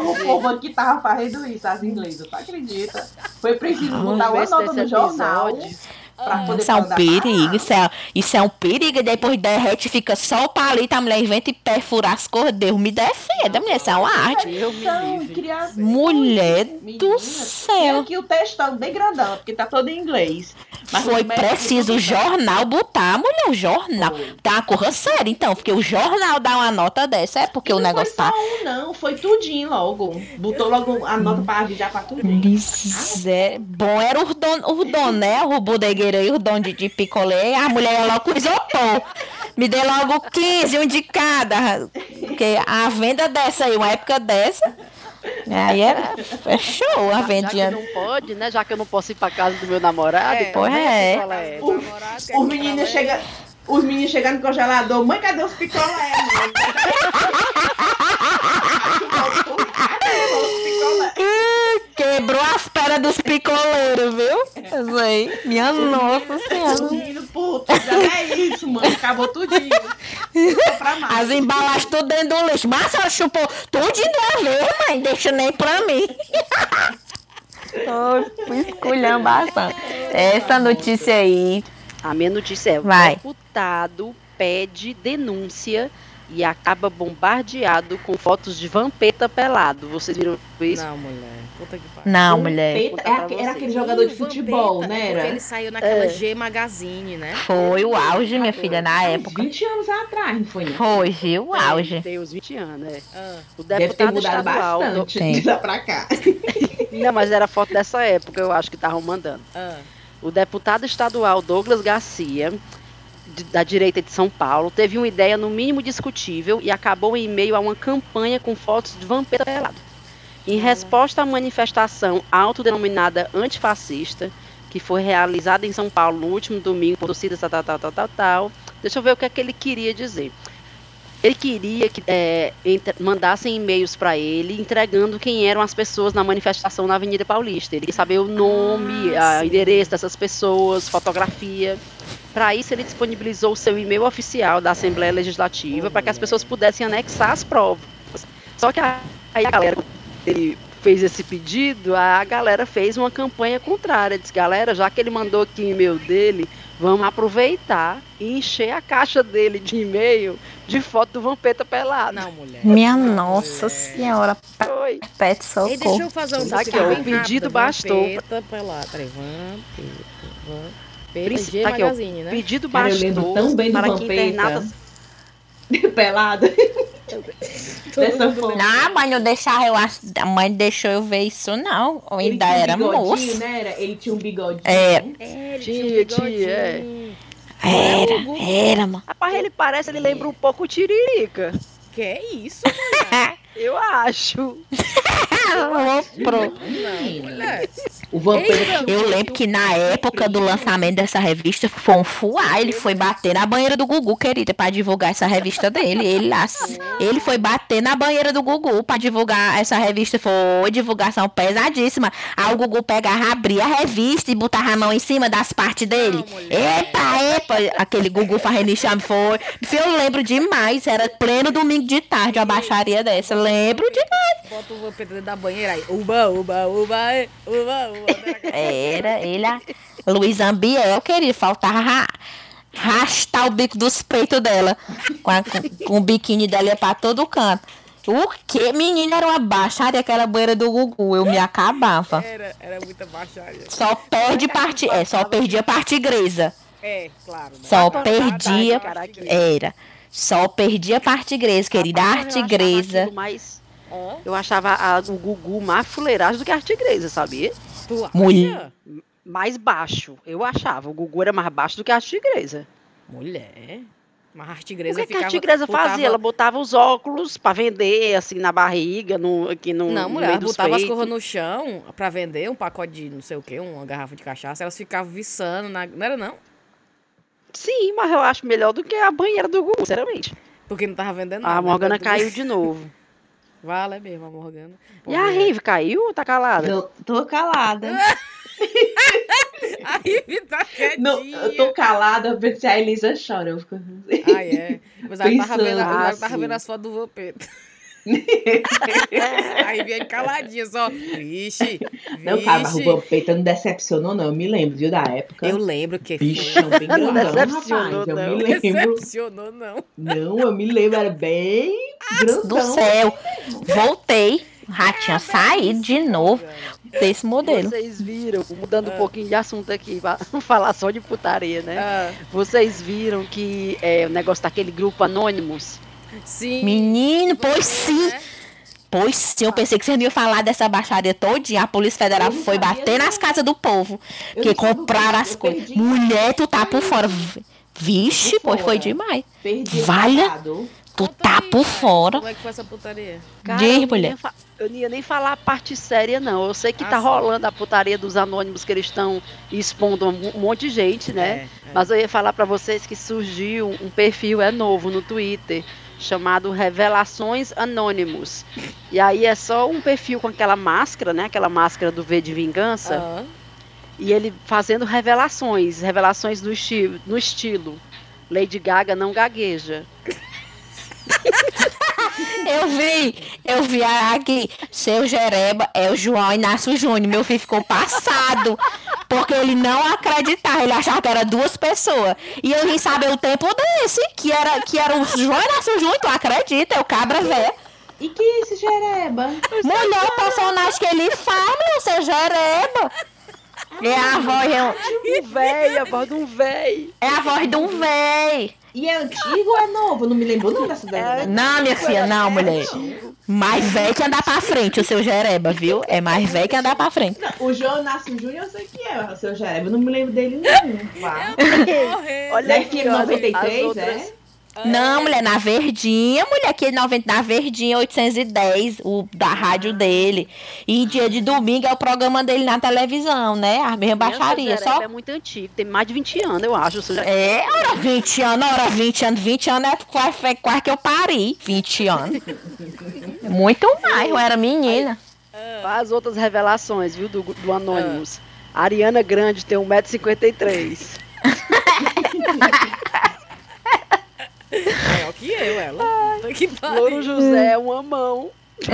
Speaker 3: O povo aqui tava fazendo isso, as inglesas, tu acredita? Foi preciso botar nota
Speaker 4: desse
Speaker 3: no jornal
Speaker 4: episódio.
Speaker 3: Pra poder
Speaker 2: Isso é um perigo, isso é, isso é um perigo. E depois derrete, fica só o palito, a mulher inventa e perfura as cores. Deus me defenda, mulher, isso é uma arte.
Speaker 3: Então, ver.
Speaker 2: Mulher
Speaker 3: Menina,
Speaker 2: do
Speaker 3: Tem
Speaker 2: céu.
Speaker 3: aqui o textão bem grandão, porque tá todo em inglês. Mas
Speaker 2: Foi preciso o
Speaker 3: tá-
Speaker 2: jornal botar, mulher, o jornal.
Speaker 3: Foi.
Speaker 2: Tá uma corra séria, então, porque o jornal dá uma nota dessa, é porque o
Speaker 3: não
Speaker 2: negócio
Speaker 3: foi
Speaker 2: tá.
Speaker 3: só um, não, foi tudinho logo. Botou logo a nota pra avisar pra tudinho.
Speaker 2: Miséria. Bom, era o dono, o dono, né? O bodegueiro aí, o dono de, de picolé. A mulher ia logo com isopor. Me dê logo 15, um de cada. Porque a venda dessa aí, uma época dessa. Aí é, é show a
Speaker 4: Já que
Speaker 2: vendinha.
Speaker 4: não pode, né? Já que eu não posso ir pra casa do meu namorado,
Speaker 1: É,
Speaker 4: então,
Speaker 2: pois
Speaker 4: né,
Speaker 2: é.
Speaker 4: picolé?
Speaker 3: O-
Speaker 1: Namorado, quer
Speaker 3: Os meninos chegando no congelador, mãe, cadê os picolé, mãe? Cadê os picolé?
Speaker 2: Ih, Quebrou as pernas dos picoleiros, viu? Isso aí. Minha nossa
Speaker 3: Os
Speaker 2: senhora.
Speaker 3: puta, já é isso, mãe. Acabou tudinho.
Speaker 2: As embalagens tudo dentro do lixo. Mas a senhora chupou tudo de uma vez, mãe. Deixa nem pra mim. Ô, fui esculhambação. Essa notícia aí.
Speaker 4: A minha notícia é: o
Speaker 2: Vai.
Speaker 4: deputado pede denúncia e acaba bombardeado com fotos de vampeta pelado. Vocês viram isso?
Speaker 1: Não, mulher. Puta que pariu.
Speaker 2: Não,
Speaker 3: Vampeta,
Speaker 2: mulher.
Speaker 3: é
Speaker 4: pra
Speaker 3: aque- era aquele jogador de futebol,
Speaker 1: Vampeta,
Speaker 3: né?
Speaker 1: é
Speaker 3: Era?
Speaker 1: ele saiu naquela
Speaker 4: É.
Speaker 1: G Magazine, né?
Speaker 2: Foi o auge, minha filha, na época.
Speaker 3: 20 anos atrás, não foi? Não?
Speaker 2: Foi, viu? O auge.
Speaker 4: Tem uns 20 anos, né?
Speaker 1: Ah,
Speaker 4: O
Speaker 3: Deve ter
Speaker 4: deputado
Speaker 3: mudado
Speaker 4: estadual. do-
Speaker 3: bastante
Speaker 2: Tem.
Speaker 3: de lá pra cá.
Speaker 4: Não, mas era foto dessa época, eu acho que estavam mandando.
Speaker 1: ah.
Speaker 4: O deputado estadual Douglas Garcia, da direita de São Paulo, teve uma ideia no mínimo discutível e acabou em meio a uma campanha com fotos de vampeta pelado. Em resposta à manifestação autodenominada antifascista, que foi realizada em São Paulo no último domingo por torcidas tal, tal, tal, tal, tal, tal, deixa eu ver o que é que ele queria dizer. Ele queria que é, mandassem e-mails para ele entregando quem eram as pessoas na manifestação na Avenida Paulista. Ele queria saber o nome,
Speaker 1: Ah, sim.
Speaker 4: endereço dessas pessoas, fotografia. Para isso, ele disponibilizou o seu e-mail oficial da Assembleia Legislativa para que as pessoas pudessem anexar as provas. Só que aí a galera, ele fez esse pedido, a galera fez uma campanha contrária. Disse, galera, já que ele mandou aqui o e-mail dele, Vamos aproveitar e encher a caixa dele de e-mail de foto do Vampeta pelado.
Speaker 1: Não, mulher.
Speaker 2: Minha
Speaker 1: Não,
Speaker 2: nossa
Speaker 1: mulher.
Speaker 2: senhora,
Speaker 4: Oi.
Speaker 2: pet
Speaker 1: Ei, deixa eu
Speaker 2: socorro.
Speaker 1: fazer um
Speaker 4: Aqui, ó, o
Speaker 1: rápido.
Speaker 4: pedido bastou.
Speaker 1: Vampeta pelado. Peraí, Vampeta. Vampeta G
Speaker 4: aqui, ó,
Speaker 1: né?
Speaker 4: Pedido
Speaker 3: Cara, eu lembro
Speaker 4: bastou
Speaker 3: tão bem do
Speaker 4: para que
Speaker 3: Vampeta. Pelada. Dessa forma.
Speaker 2: Não, a mãe não deixava eu ass- A mãe deixou eu ver isso, não. Eu
Speaker 3: Ele
Speaker 2: ainda
Speaker 3: tinha um
Speaker 2: era moça.
Speaker 3: né? Era- Ele tinha um bigodinho.
Speaker 2: É.
Speaker 1: É,
Speaker 4: Tia,
Speaker 1: tinha um
Speaker 4: tia, é.
Speaker 1: bigodinho.
Speaker 2: Era, era, mano.
Speaker 4: Rapaz, ele parece, ele lembra um pouco o Tiririca.
Speaker 1: Que é isso, mulher?
Speaker 4: Eu acho.
Speaker 2: Pro-.
Speaker 3: O tinha
Speaker 2: Eu lembro que na época do lançamento dessa revista foi um fuá. Ele foi bater na banheira do Gugu, querida, pra divulgar essa revista dele. Ele ele foi bater na banheira do Gugu pra divulgar essa revista. Foi divulgação pesadíssima. Aí o Gugu pegava, abria a revista e botava a mão em cima das partes dele.
Speaker 1: Mulher.
Speaker 2: Epa, epa! Aquele Gugu fazendo enxame foi. Eu lembro demais. Era pleno domingo de tarde, uma baixaria dessa. Lembro demais.
Speaker 1: Bota o dentro da banheira aí. Uba, uba, uba, uba, uba.
Speaker 2: Era, ele, a Luiz Ambiel, querido, faltava ra- rastar o bico dos peitos dela. Com, a- com- com o biquíni dela pra todo canto. O que? Menina, era uma baixaria aquela banheira do Gugu. Eu me acabava.
Speaker 1: Era, era muita baixaria.
Speaker 2: Só perde parte. É, só perdia parte gresa.
Speaker 1: É, claro. Né?
Speaker 2: Só perdia. Era. Só perdia parte gresa, querida.
Speaker 4: Rapaz,
Speaker 2: Arte
Speaker 4: eu achava
Speaker 2: gresa.
Speaker 4: mais-
Speaker 1: Hã?
Speaker 4: Eu achava a- o Gugu mais fuleiragem do que a arte gresa, sabia?
Speaker 2: Mulher.
Speaker 4: Mais baixo, eu achava. O Gugu era mais baixo do que a arte gresa.
Speaker 1: Mulher. Mas a arte
Speaker 4: O
Speaker 1: gresa
Speaker 4: que, que a
Speaker 1: ficava...
Speaker 4: arte gresa
Speaker 1: botava-
Speaker 4: fazia? Ela botava os óculos pra vender, assim, na barriga, no, aqui no,
Speaker 1: Não,
Speaker 4: no
Speaker 1: mulher,
Speaker 4: meio
Speaker 1: ela botava as
Speaker 4: peitos.
Speaker 1: coisas no chão pra vender um pacote de não sei o que, uma garrafa de cachaça, elas ficavam viçando, na... não era não?
Speaker 4: Sim, mas eu acho melhor do que a banheira do Gugu, sinceramente.
Speaker 1: Porque não tava vendendo nada.
Speaker 4: A Morgana
Speaker 1: né?
Speaker 4: caiu de novo.
Speaker 1: Vale mesmo, a Morgana.
Speaker 4: E a Rive caiu ou tá calada?
Speaker 3: Eu tô calada.
Speaker 1: A Rive tá quietinha.
Speaker 3: Não, eu tô calada, eu pensei, a Elisa chora. Eu fico...
Speaker 1: Ah, é. Mas ela tava
Speaker 3: Pensando,
Speaker 1: vendo, ela
Speaker 4: ah,
Speaker 1: tava
Speaker 3: sim.
Speaker 1: vendo as fotos do Vampeta. Aí vem caladinha só. Vixe,
Speaker 3: Não, cara, mas o. Vampeta não decepcionou, não. Eu me lembro, viu, da época.
Speaker 1: Eu lembro que
Speaker 3: Bichão bem
Speaker 4: Não
Speaker 3: grandão,
Speaker 4: decepcionou,
Speaker 3: rapaz. Eu
Speaker 4: não.
Speaker 3: me lembro.
Speaker 1: Decepcionou, não.
Speaker 3: Não, eu me lembro, era bem
Speaker 2: Do
Speaker 3: grandão.
Speaker 2: céu. Voltei. Ratinha saí de novo desse modelo.
Speaker 4: Vocês viram, mudando
Speaker 1: Ah.
Speaker 4: um pouquinho de assunto aqui, pra não falar só de putaria, né?
Speaker 1: Ah,
Speaker 4: Vocês viram que é, o negócio daquele grupo Anônimos?
Speaker 1: Sim.
Speaker 2: Menino, pois sim.
Speaker 1: Né?
Speaker 2: Pois sim, eu pensei que vocês não iam falar dessa baixaria todinha. A Polícia Federal foi bater
Speaker 3: não.
Speaker 2: nas casas do povo.
Speaker 3: Eu
Speaker 2: Que compraram as coisas. Mulher, tu tá por fora. Vixe,
Speaker 3: Por
Speaker 2: pois foi
Speaker 3: fora.
Speaker 2: demais.
Speaker 3: Perdi
Speaker 2: Valha. Tu tá
Speaker 1: aí,
Speaker 2: por
Speaker 1: cara,
Speaker 2: fora.
Speaker 1: Como é que foi essa putaria?
Speaker 4: Cara,
Speaker 2: Diz,
Speaker 4: eu, não
Speaker 2: mulher.
Speaker 4: eu não ia nem falar a parte séria, não. Eu sei que
Speaker 1: Ah,
Speaker 4: tá
Speaker 1: sim.
Speaker 4: rolando a putaria dos anônimos que eles estão expondo um monte de gente, né?
Speaker 1: É, é.
Speaker 4: Mas eu ia falar pra vocês que surgiu um perfil, é novo, no Twitter, chamado Revelações Anônimos. E aí é só um perfil com aquela máscara, né? Aquela máscara do V de Vingança.
Speaker 1: Ah,
Speaker 4: E ele fazendo revelações, revelações no, esti no estilo. Lady Gaga não gagueja.
Speaker 2: Eu vi, eu vi aqui. Seu Jereba é o João Inácio Júnior. Meu filho ficou passado. Porque ele não acreditava, ele achava que era duas pessoas. E eu vim saber o tempo desse, que era, que era o João Inácio Júnior, tu acredita? É o cabra velho.
Speaker 3: E que esse Jereba?
Speaker 2: Mulher, o personagem que ele meu, seu Jereba. É a voz, é,
Speaker 4: Um véi, a voz de um véi.
Speaker 2: é a voz de um véi.
Speaker 3: E é antigo ou é novo? Eu não me lembro não dessa daí.
Speaker 2: Não, minha filha, não, mulher. Mais velho que andar pra frente, o seu Jereba, viu? É mais velho que andar pra frente.
Speaker 3: Não, o João Inácio Júnior eu sei que é o seu Jereba. Eu não me lembro dele
Speaker 1: morrer.
Speaker 4: Olha
Speaker 3: Da
Speaker 4: aqui,
Speaker 3: FM
Speaker 4: ó, as
Speaker 3: 93,
Speaker 4: outras-
Speaker 3: é?
Speaker 2: Não, mulher, na Verdinha, mulher, aqui 90, na Verdinha 810, o da rádio dele. E dia de domingo é o programa dele na televisão, né? A mesma baixaria,
Speaker 4: seu
Speaker 2: só.
Speaker 4: É muito antigo, tem mais de 20 anos, eu acho. Jereba.
Speaker 2: É, ora 20 anos, ora 20 anos, 20 anos é quase, foi quase que eu pari, 20 anos. Muito mais, eu era menina.
Speaker 4: As outras revelações, viu, do, do Anonymous. A Ariana Grande tem 1,53m.
Speaker 1: É eu, ela. Tá que.
Speaker 4: Louro José é uma mão.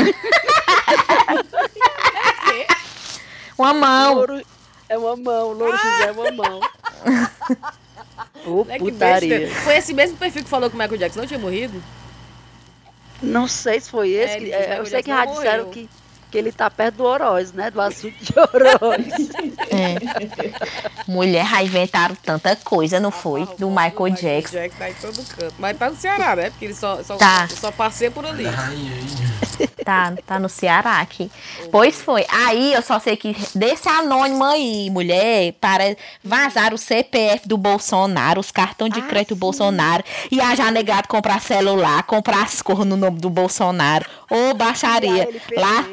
Speaker 2: Uma mão.
Speaker 4: Louro é uma mão. Louro José é uma mão. Ô,
Speaker 1: Né, que
Speaker 4: putaria.
Speaker 1: Foi esse mesmo perfil que falou que o Michael Jackson não tinha morrido?
Speaker 4: Não sei se foi esse.
Speaker 1: É,
Speaker 4: que- é, eu sei que
Speaker 1: já
Speaker 4: disseram que, que ele tá perto do Oroz, né? Do açude de Oroz.
Speaker 2: É. Mulher, já inventaram tanta coisa, não foi?
Speaker 1: Ah,
Speaker 2: Do
Speaker 1: povo
Speaker 2: Michael Jackson.
Speaker 1: Jackson tá em todo canto. Mas tá no Ceará, né? Porque ele só, só,
Speaker 2: Tá.
Speaker 1: só passeia por ali.
Speaker 2: Tá, tá no Ceará aqui. Pois foi. Aí eu só sei que desse anônimo aí, mulher, para vazar o CPF do Bolsonaro, os cartões de
Speaker 3: Ah,
Speaker 2: crédito do. Bolsonaro. E a já negado comprar celular, comprar as cores no nome do Bolsonaro. Ô, baixaria. Lá.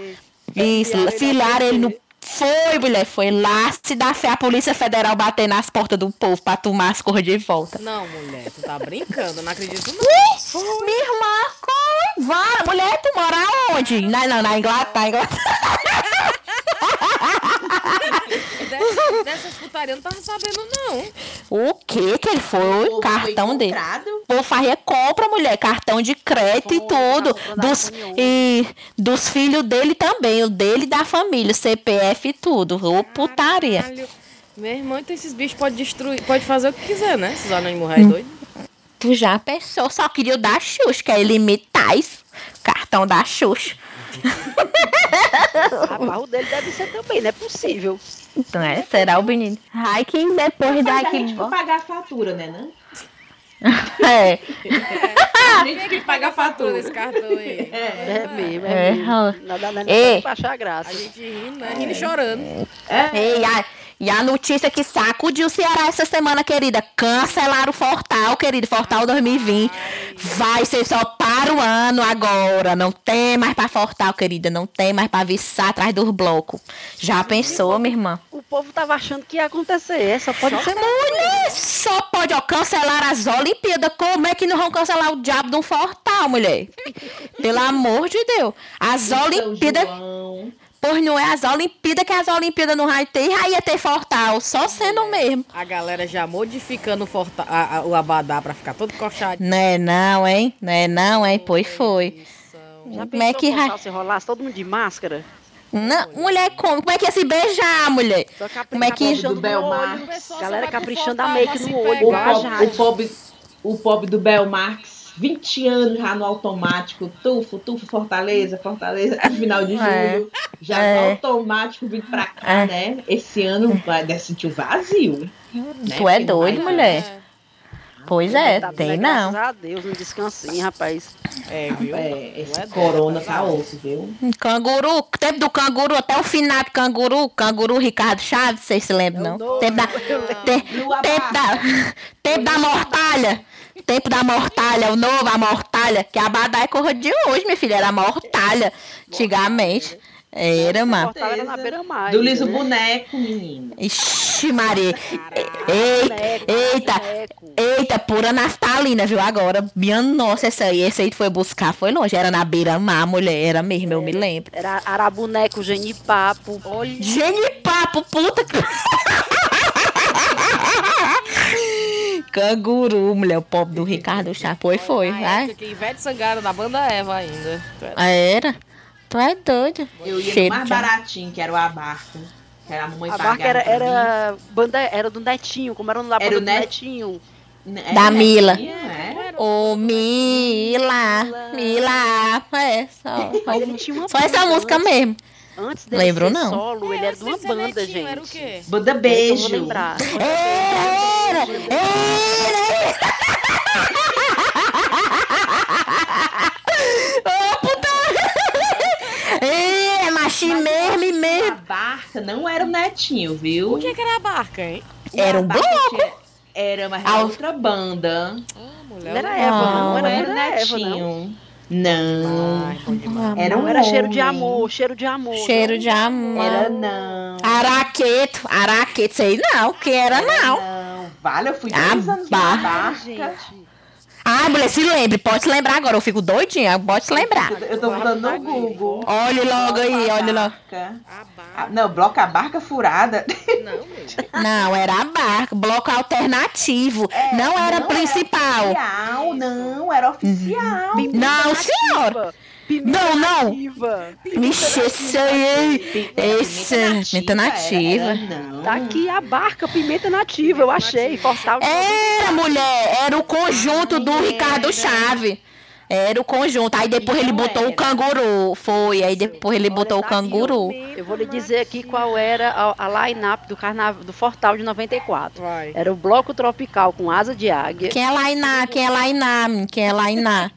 Speaker 2: Isso,
Speaker 4: Enfiar ele na
Speaker 2: no. Foi, mulher, foi lá se dá fé a Polícia Federal bater nas portas do povo pra tomar as cores de volta.
Speaker 1: Não, mulher, tu tá brincando, não acredito não.
Speaker 2: Minha irmã, foi. Vara, mulher, tu mora onde? Na, não, na Inglaterra. Inglaterra.
Speaker 1: Dessas, dessas putarias eu não tava sabendo, não.
Speaker 2: O que que ele foi?
Speaker 3: O
Speaker 2: O cartão
Speaker 3: foi
Speaker 2: dele.
Speaker 3: comprado.
Speaker 2: Pô, Farria compra, mulher, cartão de crédito e tudo. Dos,
Speaker 4: iPhone 11.
Speaker 2: e dos filhos dele também, o dele e da família, CPF e tudo. Ô, putaria.
Speaker 1: Caralho. Meu irmão, então esses bichos podem destruir, pode fazer o que quiser, né? Esses anônimos reais doidos.
Speaker 2: Tu já pensou, só queria o da Xuxa, que é ilimitais. Cartão da Xuxa.
Speaker 4: Rapaz, o dele deve ser também, não é possível.
Speaker 2: Então, é, será o menino. Ai, que depois
Speaker 3: Mas a
Speaker 2: daqui.
Speaker 3: gente for pagar a fatura, né? Não?
Speaker 2: É.
Speaker 3: A gente que paga a fatura.
Speaker 1: desse cartão aí.
Speaker 4: É mesmo,
Speaker 2: É,
Speaker 4: é mesmo.
Speaker 2: ó.
Speaker 4: Nada, nada,
Speaker 2: Ei.
Speaker 4: pra achar graça.
Speaker 1: A gente rindo, né? Rindo e chorando.
Speaker 3: É.
Speaker 2: Ei, a, e a notícia que sacudiu o Ceará essa semana, querida. Cancelaram o Fortal, querido. Fortal 2020. Vai ser só para o ano agora. Não tem mais pra Fortal, querida. Não tem mais pra viçar atrás dos blocos. Já pensou, minha irmã?
Speaker 4: O povo tava achando que ia acontecer. É, só pode ser.
Speaker 2: Mulher, só pode ó, cancelar as Olimpíadas. Como é que não vão cancelar o diabo de um Fortal, mulher? Pelo amor de Deus. As
Speaker 3: São
Speaker 2: Olimpíadas. Pois não é as Olimpíadas que as Olimpíadas não vai ter, já ia ter Fortal, só sendo mesmo.
Speaker 1: A galera já modificando o, forta- a- a- o abadá pra ficar todo coxadinho.
Speaker 2: Né não, hein? Né não, hein? Pois foi.
Speaker 4: Já
Speaker 2: Como é que vai-
Speaker 4: se rolasse todo mundo de máscara?
Speaker 2: Não, mulher, como? Como é que ia se beijar, mulher? Como é que-
Speaker 4: caprichando
Speaker 3: Do Belmar.
Speaker 4: Galera caprichando a
Speaker 1: Fortal
Speaker 4: make no
Speaker 1: se
Speaker 4: olho,
Speaker 3: o pobre, o pobre do Belmarx, 20 anos já no automático, tufo, tufo, Fortaleza, Fortaleza, final de
Speaker 2: É.
Speaker 3: julho, já
Speaker 2: É.
Speaker 3: no automático vindo pra cá,
Speaker 2: É.
Speaker 3: né? Esse ano vai deve sentir o vazio. né?
Speaker 2: Tu é doido,
Speaker 3: vai-
Speaker 2: mulher? Pois é,
Speaker 4: Tá,
Speaker 2: tem
Speaker 4: né,
Speaker 2: não.
Speaker 4: Graças a Deus, um descansinho, rapaz.
Speaker 1: É, viu?
Speaker 3: É, esse
Speaker 1: Não é
Speaker 3: corona tá osso, viu?
Speaker 2: Canguru, tempo do canguru, até o finado canguru, canguru Ricardo Chaves, vocês se lembram, não?
Speaker 4: dou,
Speaker 2: Tempo da, te- tempo da, tempo da mortalha. Tempo da mortalha, o novo, a mortalha, que a Badá é cor de hoje, minha filha, era a mortalha, antigamente. Era, mano.
Speaker 4: Fortaleza era na beira-mar.
Speaker 3: Do liso
Speaker 4: né?
Speaker 3: boneco, menino.
Speaker 2: Ixi, Maria. Eita,
Speaker 4: Boneco,
Speaker 2: eita, eita, pura naftalina, viu? Agora, minha nossa, essa aí, esse aí tu foi buscar, foi longe. Era na beira-mar, mulher, era mesmo, eu me lembro.
Speaker 4: Era araboneco, genipapo.
Speaker 1: Olha,
Speaker 2: Genipapo, puta que. Canguru, mulher, o pobre do Ricardo Chapoi foi,
Speaker 1: na
Speaker 2: vai.
Speaker 1: época que Ivete Sangaro da banda Eva ainda. É-
Speaker 2: Ah, Era? Tu é doido.
Speaker 3: Eu ia
Speaker 2: Cheiro
Speaker 3: no mais baratinho, que era o abarca. Que era a mamãe
Speaker 4: A barca era, era, banda, era do Netinho, como era o nome da
Speaker 3: Era o
Speaker 4: do
Speaker 3: Net-
Speaker 4: Netinho.
Speaker 3: mim.
Speaker 2: Da
Speaker 3: Era
Speaker 2: Mila.
Speaker 3: netinho, é?
Speaker 2: Ô, Mila, Mila, é só.
Speaker 4: Mas ele tinha uma
Speaker 2: Só essa música
Speaker 4: antes-
Speaker 2: mesmo.
Speaker 4: Antes dele
Speaker 2: Lembro,
Speaker 4: ser
Speaker 2: não.
Speaker 4: solo, ele era de uma
Speaker 1: ser
Speaker 4: banda,
Speaker 1: netinho,
Speaker 4: gente.
Speaker 1: Era o quê?
Speaker 3: Banda
Speaker 4: Eu
Speaker 3: Beijo.
Speaker 4: vou lembrar.
Speaker 2: Era, era. Ô, puta. É, machi mesmo e
Speaker 3: A
Speaker 2: mesmo.
Speaker 3: barca não era o netinho, viu?
Speaker 1: O que, que era a barca, hein?
Speaker 2: Era um
Speaker 3: A
Speaker 2: bloco.
Speaker 3: tinha- Era, mas era outra banda.
Speaker 1: Ah, mulher.
Speaker 4: Não era
Speaker 1: eu-
Speaker 4: Eva,
Speaker 2: Não,
Speaker 4: não.
Speaker 3: Não
Speaker 4: Era,
Speaker 3: era o
Speaker 4: não era Eva, não.
Speaker 3: Não.
Speaker 1: Ai.
Speaker 3: Era um
Speaker 4: era cheiro de amor, cheiro de amor.
Speaker 2: Cheiro
Speaker 4: não.
Speaker 2: de amor.
Speaker 3: Era não.
Speaker 2: Araqueto, araqueto, sei não, que era não.
Speaker 3: Não. Vale, eu fui
Speaker 2: A
Speaker 3: dois anos na
Speaker 2: barca.
Speaker 3: barca.
Speaker 4: Gente,
Speaker 2: Ah, mulher, se lembre, pode se lembrar agora, eu fico doidinha, pode se lembrar.
Speaker 3: Eu tô botando no Google.
Speaker 2: Olhe logo aí,
Speaker 3: Bloco a
Speaker 2: olhe logo.
Speaker 1: A.
Speaker 3: Não, bloco a barca furada.
Speaker 1: Não, meu.
Speaker 2: Não, era a barca, bloco alternativo, não era
Speaker 3: não
Speaker 2: principal.
Speaker 3: Oficial, não, era oficial.
Speaker 2: Não, senhora.
Speaker 4: Pimenta
Speaker 2: Não, não.
Speaker 4: nativa.
Speaker 2: Vixe, esse aí. Esse. Pimenta nativa.
Speaker 3: Era, não.
Speaker 4: Tá aqui a barca Pimenta Nativa, eu achei. Fortal de
Speaker 2: Era, mulher. Era o conjunto do Ricardo Chave. Era o conjunto. Aí depois ele botou o canguru. Foi. Aí depois ele botou o
Speaker 4: tá
Speaker 2: canguru.
Speaker 4: Eu vou lhe dizer aqui qual era a, a line-up do, carnaval, do Fortal de 94.
Speaker 1: Vai.
Speaker 4: Era o Bloco Tropical com asa de águia.
Speaker 2: Quem é Lainá? Quem é Lainá? Quem é Lainá?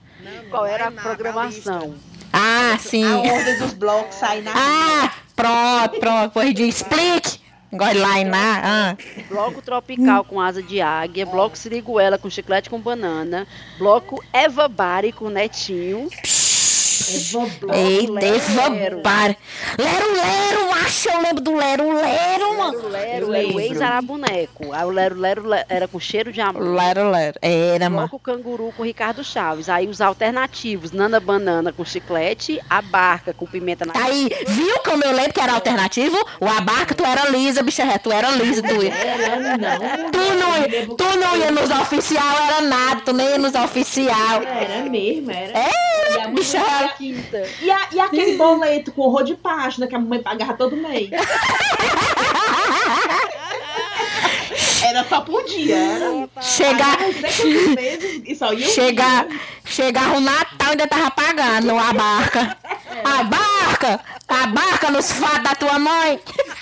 Speaker 4: Qual era a programação?
Speaker 2: Ah, sim.
Speaker 3: A ordem dos blocos sai na
Speaker 2: Ah, pronto, pronto. Pois de explique. Gosto de Lainá. Ah.
Speaker 4: Bloco Tropical com asa de águia. Bloco Siriguela com chiclete com banana. Bloco Eva Bari com netinho.
Speaker 2: Eita,
Speaker 4: Lero.
Speaker 2: para. Lero, Lero, acho eu lembro do Lero, Lero, mano.
Speaker 4: Lero Lero
Speaker 3: Eu
Speaker 4: era o
Speaker 3: lembro.
Speaker 4: ex-araboneco. Aí o Lero Lero le- era com cheiro de amor.
Speaker 2: Lero, Lero. Era, mano.
Speaker 4: Bloco Canguru com Ricardo Chaves. Aí os alternativos, Nana Banana com chiclete, a barca com pimenta na
Speaker 2: Aí, viu como eu lembro que era alternativo? O abarca, tu era lisa, bicha ré, tu era lisa, tu ia.
Speaker 3: Era, não.
Speaker 2: Tu não, ia- tu não ia nos oficial, era nada, tu nem ia nos oficial.
Speaker 3: Era mesmo, era.
Speaker 2: Era,
Speaker 3: E a
Speaker 2: bicha
Speaker 3: mamãe-
Speaker 4: quinta.
Speaker 3: E, a- e aquele boleto com horror de página que a mamãe pagava todo mês. Era só por dia, era.
Speaker 2: Chegar, chegar,
Speaker 3: dia.
Speaker 2: chegava o Natal e ainda tava pagando a barca. A barca, a barca nos fatos da tua mãe.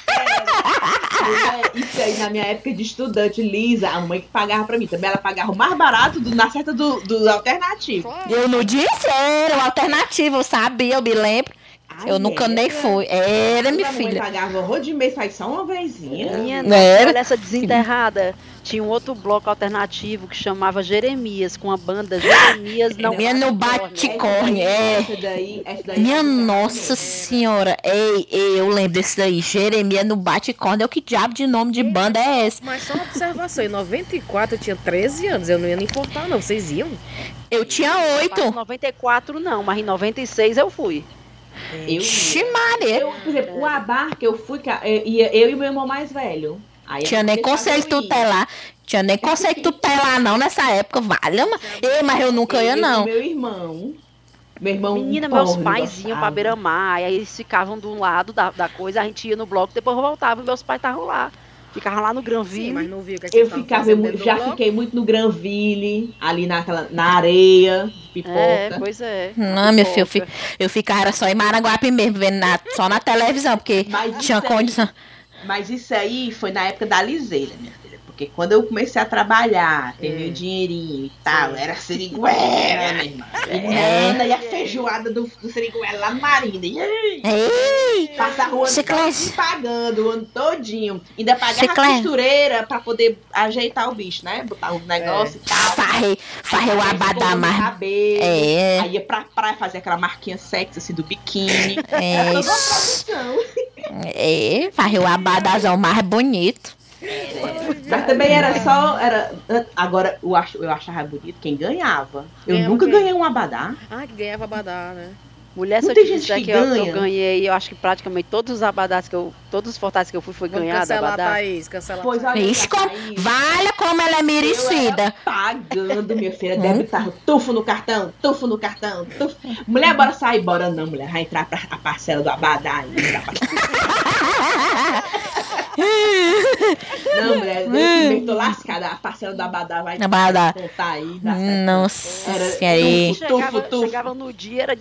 Speaker 3: É, Isso aí na minha época de estudante, Lisa, a mãe que pagava pra mim. Também ela pagava o mais barato do, na certa do, do alternativo.
Speaker 2: Eu não disse, era o alternativo, eu sabia, eu me lembro.
Speaker 3: Ai,
Speaker 2: Eu nunca nem
Speaker 3: era.
Speaker 2: fui. Era, minha filha.
Speaker 3: pagava horror de mês, faz só uma vezinha.
Speaker 4: Minha
Speaker 2: Não era?
Speaker 4: olha essa desenterrada. Tinha um outro bloco alternativo que chamava Jeremias, com a banda Jeremias não
Speaker 2: Minha no
Speaker 4: bate
Speaker 2: bate corne, é.
Speaker 3: Essa daí, essa daí
Speaker 2: Minha
Speaker 3: essa
Speaker 2: nossa
Speaker 3: daí,
Speaker 2: senhora, ei, ei, eu lembro desse daí. Jeremias no bate corne, é o que diabo de nome de banda é esse?
Speaker 1: Mas só uma observação, em 94 eu tinha 13 anos, eu não ia nem importar não, vocês iam?
Speaker 2: Eu tinha
Speaker 4: Em
Speaker 2: oito.
Speaker 4: 94 não, mas em 96 eu fui.
Speaker 3: Eu,
Speaker 2: Ixi, Maria.
Speaker 3: eu, por exemplo, o Abarca, eu fui, eu, ia eu e o meu irmão mais velho. Aí
Speaker 2: Tinha nem conselho tutelar. Tinha nem conselho tutelar, não, nessa época. Vale, mas, ei, mas eu nunca ia, não.
Speaker 3: Meu irmão. Meu irmão.
Speaker 4: Menina, meus pais iam pra beira-mar, aí eles ficavam de um lado da, da coisa, a gente ia no bloco, depois voltava e meus pais estavam lá. Ficavam lá no
Speaker 1: Sim,
Speaker 4: Granville.
Speaker 1: mas não viu o que, é que
Speaker 3: Eu ficava, já fiquei muito no Granville, ali naquela, na areia, pipoca.
Speaker 4: É, pois é.
Speaker 2: Não, meu filho, eu, eu ficava era só em Maranguape mesmo, vendo na- só na televisão, porque
Speaker 3: Mas
Speaker 2: tinha condição.
Speaker 3: Mas isso aí foi na época da liseira, minha filha. Porque quando eu comecei a trabalhar, ter
Speaker 1: Hum.
Speaker 3: meu dinheirinho e tal, era siriguela, minha irmã. E
Speaker 2: É.
Speaker 3: Nana e a feijoada do, do siriguela lá no Marina. E passar o ano
Speaker 2: Chiclete.
Speaker 3: pagando, o ano todinho. Ainda pagava a costureira pra poder ajeitar o bicho, né? Botar um negócio e tal.
Speaker 2: farrei, farrei o abadá
Speaker 3: no
Speaker 2: mais. É.
Speaker 3: Aí ia pra praia fazer aquela marquinha sexy assim do biquíni.
Speaker 2: É,
Speaker 3: Era toda uma produção.
Speaker 2: é, farrei o abadazão mais bonito.
Speaker 3: Mas também era só. Era, agora, eu, eu achava bonito quem ganhava. Eu
Speaker 1: Ganhava
Speaker 3: nunca
Speaker 1: quem?
Speaker 3: ganhei um abadá.
Speaker 1: Ah, que ganhava abadá, né?
Speaker 4: Mulher, se
Speaker 3: Não
Speaker 4: eu
Speaker 3: tem
Speaker 4: te
Speaker 3: gente
Speaker 4: disser
Speaker 3: que
Speaker 4: que, eu,
Speaker 3: ganha?
Speaker 4: eu ganhei, eu acho que praticamente todos os abadás que eu. Todos os fortais que eu fui foi
Speaker 1: Vamos
Speaker 4: ganhar
Speaker 1: cancelar a
Speaker 4: abadá.
Speaker 1: Thaís, cancelar a
Speaker 3: Pois
Speaker 1: Thaís.
Speaker 3: olha,
Speaker 2: Ixi, como,
Speaker 3: Thaís,
Speaker 2: vale como ela é
Speaker 3: eu
Speaker 2: merecida.
Speaker 3: era pagando, minha filha. Debitava tufo no cartão, tufo no cartão, tufo. Mulher, bora sair, bora não, mulher. Vai entrar pra a parcela do abadá aí. não dá pra Não, mulher, eu também tô lascada. A parcela do abadá vai
Speaker 2: Abadá.
Speaker 3: contar aí.
Speaker 2: Nossa,
Speaker 3: Era
Speaker 2: aí.
Speaker 3: tufo,
Speaker 4: Chegava,
Speaker 3: tufo.
Speaker 4: chegava no dia, era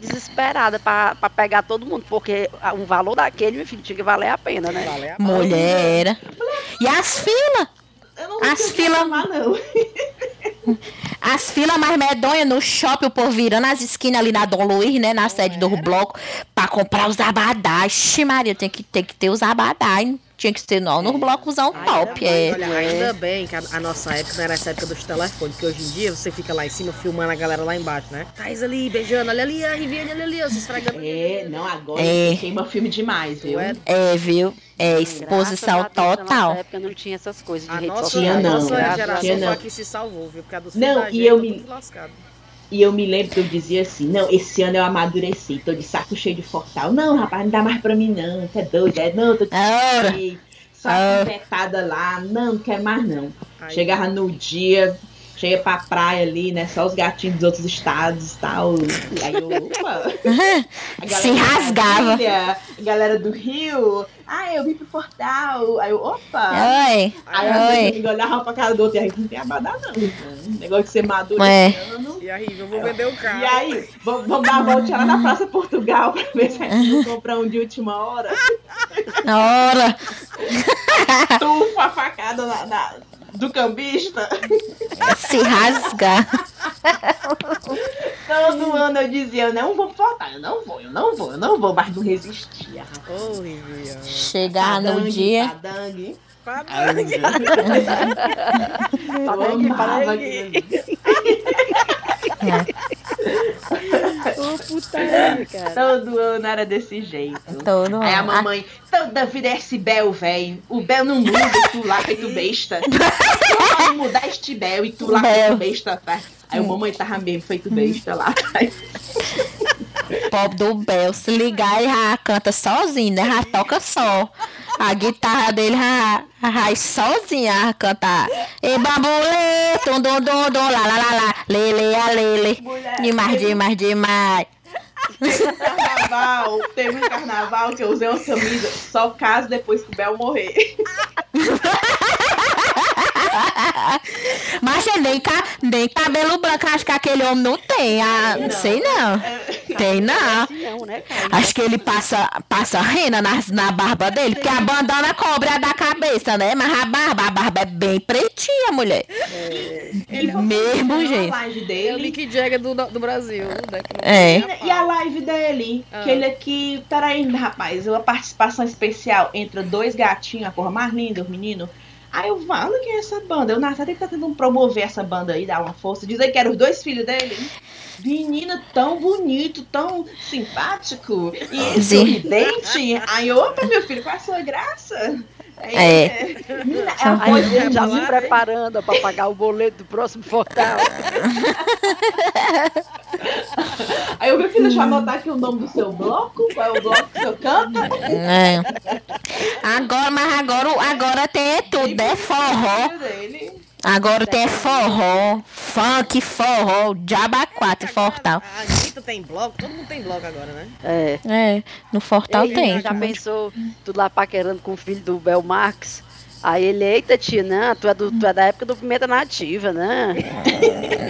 Speaker 4: desesperada pra pegar todo mundo, porque um valor daquele, meu filho, tinha que valer a pena, né?
Speaker 1: Valeu a pena.
Speaker 2: Mulher. E as filas?
Speaker 3: Eu não
Speaker 2: As filas-. As filas mais medonhas no shopping, o povo virando as esquinas ali na Dom Luiz, né? Na sede do bloco, pra comprar os abadás. Ixi, Maria, tem que, tem que ter os abadás, hein? Tinha que ter não, no blocozão
Speaker 1: Ai,
Speaker 2: top.
Speaker 1: ainda
Speaker 2: É.
Speaker 1: bem, Olha, ainda bem que a, a nossa época não era essa época dos telefones, porque hoje em dia você fica lá em cima filmando a galera lá embaixo, né? Thaís ali, beijando, olha ali, a Riviane, olha ali, se esfregando.
Speaker 3: É, não, agora
Speaker 2: É.
Speaker 3: queima filme demais, viu?
Speaker 1: É,
Speaker 2: É, viu? É exposição
Speaker 4: Deus, Na
Speaker 2: total.
Speaker 4: nossa época não tinha essas coisas de
Speaker 1: A
Speaker 4: rede
Speaker 1: nossa,
Speaker 4: social.
Speaker 3: Tinha
Speaker 1: a
Speaker 3: não,
Speaker 1: nossa geração foi
Speaker 3: não.
Speaker 1: que se salvou, viu? Porque a do
Speaker 3: Não, e eu
Speaker 1: tá
Speaker 3: me-
Speaker 1: lascado.
Speaker 3: E eu me lembro que eu dizia assim, não, esse ano eu amadureci, tô de saco cheio de fortal. Não, rapaz, não dá mais pra mim não, você é doido, é, não, tô de saco
Speaker 2: Ora.
Speaker 3: cheio. Só
Speaker 2: Ah.
Speaker 3: lá, não, não quero mais não.
Speaker 1: Aí,
Speaker 3: Chegava no dia, chega pra praia ali, né? Só os gatinhos dos outros estados e tal. E aí eu, opa! A
Speaker 2: Se rasgava.
Speaker 3: A galera do Rio. Ah, eu vim pro portal. Aí eu, opa!
Speaker 2: Oi.
Speaker 3: Aí
Speaker 2: Oi.
Speaker 3: amigas olhavam pra cara do outro e aí não tem abadá não. né? Negócio de ser maduro
Speaker 2: É.
Speaker 1: E aí, eu vou vender o carro.
Speaker 3: E aí, vamos, vamos dar uma voltinha lá na Praça Portugal pra ver se a gente não compra um de última hora.
Speaker 2: Ora.
Speaker 3: Tufa a facada na- na- do cambista.
Speaker 2: Se rasgar.
Speaker 3: Todo ano eu dizia, eu não vou faltar, eu não vou, eu não vou, eu não vou, mas não resistia.
Speaker 2: Chegar no
Speaker 3: Padangue,
Speaker 2: dia.
Speaker 3: padangue.
Speaker 1: Padangue.
Speaker 3: Eu
Speaker 4: Padangue,
Speaker 3: amava
Speaker 4: padangue. Ô, putaria, cara.
Speaker 3: Todo ano era desse jeito.
Speaker 2: Todo
Speaker 3: Aí a
Speaker 2: ano.
Speaker 3: mamãe, toda vida é esse Bel, velho. O Bel não muda e tu lá feito besta. Pode mudar este Bel e tu lá feito besta, tá? Aí o mamãe tava mesmo feito besta lá.
Speaker 2: Pobre do Bel, se ligar, ele já canta sozinho, né? Já toca só. A guitarra dele vai sozinha cantar. E bambulê, tum dum dum dum, lá lá lá lá, lele a lele. Demais, demais, demais.
Speaker 3: Teve um carnaval, teve um carnaval que eu usei uma camisa só caso depois que o Bel morrer.
Speaker 2: Mas nem, ca, nem cabelo branco, acho que aquele homem não tem. Ah, não sei não. Tem não.
Speaker 4: Não, né, cara?
Speaker 2: Acho que ele passa, passa rena na, na barba dele, porque a bandana cobre a da cabeça, né? Mas a barba, a barba é bem pretinha, mulher.
Speaker 3: E você
Speaker 2: Mesmo jeito.
Speaker 3: A live
Speaker 1: É o
Speaker 3: dele.
Speaker 1: Mick Jagger do, do Brasil. né,
Speaker 2: É.
Speaker 3: E a live dele,
Speaker 1: Ah.
Speaker 3: que ele aqui, peraí, rapaz, uma participação especial entre dois gatinhos, a cor mais linda, os meninos. Aí eu falo quem é essa banda. Eu, Natália, que tá tentando promover essa banda aí, dar uma força. Dizer que eram os dois filhos dele. Menina tão bonito, tão simpático e sorridente. Aí, opa, meu filho, qual é a sua graça?
Speaker 2: É.
Speaker 3: Menina, é uma
Speaker 4: Aí
Speaker 3: coisa
Speaker 4: já se preparando pra pagar o boleto do próximo portal.
Speaker 3: Aí eu, meu filho, deixa eu anotar aqui o nome do seu bloco. Qual é o bloco que o senhor canta?
Speaker 2: É. Agora, mas agora, agora tem tudo, é forró.
Speaker 3: Dele.
Speaker 2: Agora tem forró, funk, forró, diaba 4 Fortal.
Speaker 1: A Anitta tem bloco, todo mundo tem bloco agora, né?
Speaker 4: É.
Speaker 2: É, no Fortal
Speaker 4: Ei,
Speaker 2: tem.
Speaker 4: Já pensou, tu lá paquerando com o filho do Bel Marx? Aí ele, eita tia, não, tu é, do, tu é da época do Pimenta Nativa, né?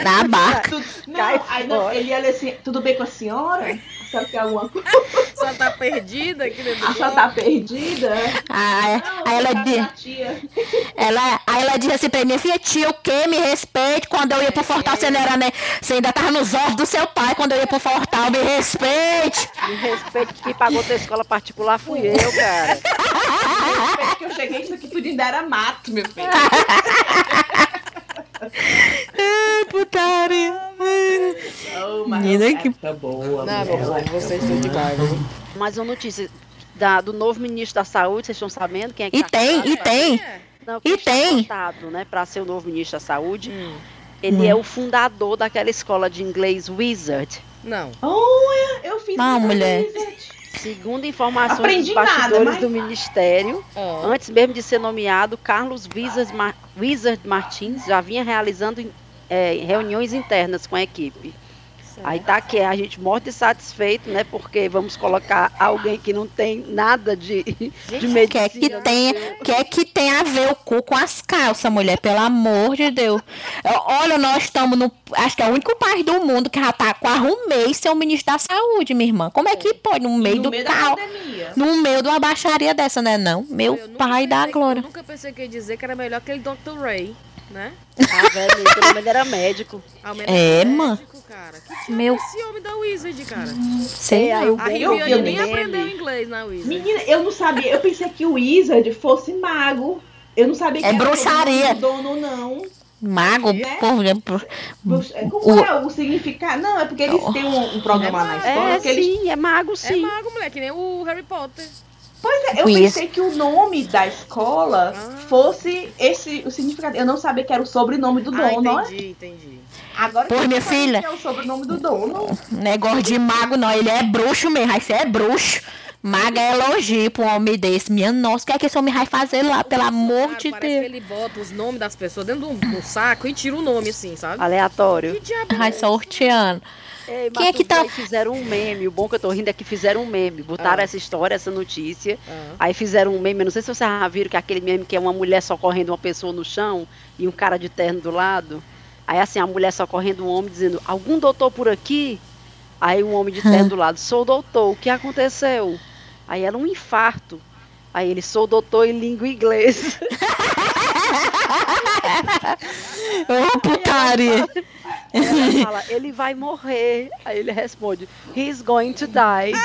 Speaker 2: Na barca.
Speaker 3: Tu- não, aí não, ele ia assim, tudo bem com a senhora? Senhora quer alguma coisa?
Speaker 1: Senhora tá perdida aqui dentro do
Speaker 3: A senhora
Speaker 1: bloco.
Speaker 3: tá perdida?
Speaker 2: Aí,
Speaker 3: Não,
Speaker 2: aí ela,
Speaker 3: tá
Speaker 2: di-
Speaker 3: com a tia.
Speaker 2: ela, aí ela disse assim pra mim, minha filha, tia, o quê? Me respeite. Quando eu ia pro Fortal, você não era, né? Você ainda tava nos ovos do seu pai quando eu ia pro Fortal, me respeite.
Speaker 4: Me respeite, quem pagou tua escola particular fui eu, cara.
Speaker 3: Que eu cheguei, isso aqui tudo ainda era mato, meu filho.
Speaker 2: Ai, putaria.
Speaker 3: Oh,
Speaker 2: Menina,
Speaker 3: é
Speaker 2: que-
Speaker 3: época boa.
Speaker 1: Não,
Speaker 3: época
Speaker 1: vocês
Speaker 3: boa.
Speaker 1: estão demais.
Speaker 4: Mais uma notícia da- do novo ministro da Saúde, vocês estão sabendo quem é que
Speaker 2: E
Speaker 4: tá
Speaker 2: tem, e tem.
Speaker 1: É.
Speaker 4: Não,
Speaker 2: e tem.
Speaker 4: né, para ser o novo ministro da Saúde.
Speaker 1: Hum,
Speaker 4: Ele é o fundador daquela escola de inglês Wizard.
Speaker 1: Não.
Speaker 3: Olha, eu fiz
Speaker 2: Não, mulher.
Speaker 4: Segundo informações
Speaker 3: Aprendi
Speaker 4: dos bastidores
Speaker 3: mas-
Speaker 4: do ministério,
Speaker 1: Ó,
Speaker 4: antes mesmo de ser nomeado, Carlos Wizard, Mar- Wizard Martins já vinha realizando eh, reuniões internas com a equipe. Aí tá que a gente morre satisfeito, né? Porque vamos colocar alguém que não tem nada de, de medicina.
Speaker 2: Quer que tenha, quer que tenha a ver o cu com as calças, mulher, pelo amor de Deus. Olha, nós estamos no. Acho que é o único país do mundo que já tá quase um mês sem o ministro da saúde, minha irmã. Como é que pode? No meio
Speaker 3: no
Speaker 2: do
Speaker 3: meio
Speaker 2: tal. No meio de uma baixaria dessa, né? Não. Meu
Speaker 1: eu
Speaker 2: pai da glória.
Speaker 1: Eu nunca pensei que ia dizer que era melhor aquele Dr. Ray, né?
Speaker 4: Ah, velho, pelo menos era médico.
Speaker 2: É, mano.
Speaker 1: Cara. Que diabo
Speaker 2: Meu-
Speaker 1: é esse homem da Wizard, cara?
Speaker 2: Sei
Speaker 4: É, aí
Speaker 1: A
Speaker 3: eu- eu
Speaker 1: nem
Speaker 4: dele-
Speaker 1: aprendeu inglês na Wizard.
Speaker 3: Menina, eu não sabia. Eu pensei que o Wizard fosse mago. Eu não sabia que
Speaker 2: É
Speaker 3: era
Speaker 2: bruxaria.
Speaker 3: o dono, não.
Speaker 2: Mago,
Speaker 3: É?
Speaker 2: por
Speaker 3: Bruxa- é, Como
Speaker 2: O-
Speaker 3: é o significado? Não, é porque eles têm um, um programa
Speaker 1: É
Speaker 3: na escola
Speaker 4: É,
Speaker 3: que eles
Speaker 4: sim, é mago,
Speaker 1: É
Speaker 4: sim.
Speaker 1: mago, moleque, que nem o Harry Potter.
Speaker 3: Pois é, eu
Speaker 2: Conheço.
Speaker 3: pensei que o nome da escola
Speaker 1: Ah.
Speaker 3: fosse esse o significado. Eu não sabia que era o sobrenome do
Speaker 1: Ah,
Speaker 3: dono. ó.
Speaker 1: entendi, entendi.
Speaker 3: Agora
Speaker 2: Pois,
Speaker 3: que eu
Speaker 2: minha
Speaker 3: sei
Speaker 2: filha.
Speaker 3: que é o sobrenome do dono.
Speaker 2: negócio de mago, não. Ele é bruxo mesmo. Aí você é bruxo. Maga é elogio pra um homem desse. Minha nossa, o que é que esse homem vai fazer lá, pelo amor
Speaker 1: Cara,
Speaker 2: de
Speaker 1: parece que
Speaker 2: Deus?
Speaker 1: ele bota os nomes das pessoas dentro de um, de um saco e tira o nome, assim, sabe?
Speaker 4: Aleatório.
Speaker 1: Que diabo
Speaker 2: Vai
Speaker 1: é?
Speaker 2: sorteando.
Speaker 4: Ei,
Speaker 2: Quem é que tá-
Speaker 4: Fizeram um meme. O bom que eu tô rindo é que fizeram um meme. Botaram
Speaker 1: Ah.
Speaker 4: essa história, essa notícia.
Speaker 1: Ah.
Speaker 4: Aí fizeram um meme. eu Não sei se vocês já viram que é aquele meme que é uma mulher socorrendo uma pessoa no chão e um cara de terno do lado. Aí assim, a mulher socorrendo um homem dizendo: Algum doutor por aqui? Aí um homem de terno do lado: Sou doutor, o que aconteceu? Aí ela, um infarto. Aí ele: Sou doutor em língua inglesa.
Speaker 2: Ô, putaria.
Speaker 4: Aí ela fala: Ele vai morrer. Aí ele responde: He's going to die.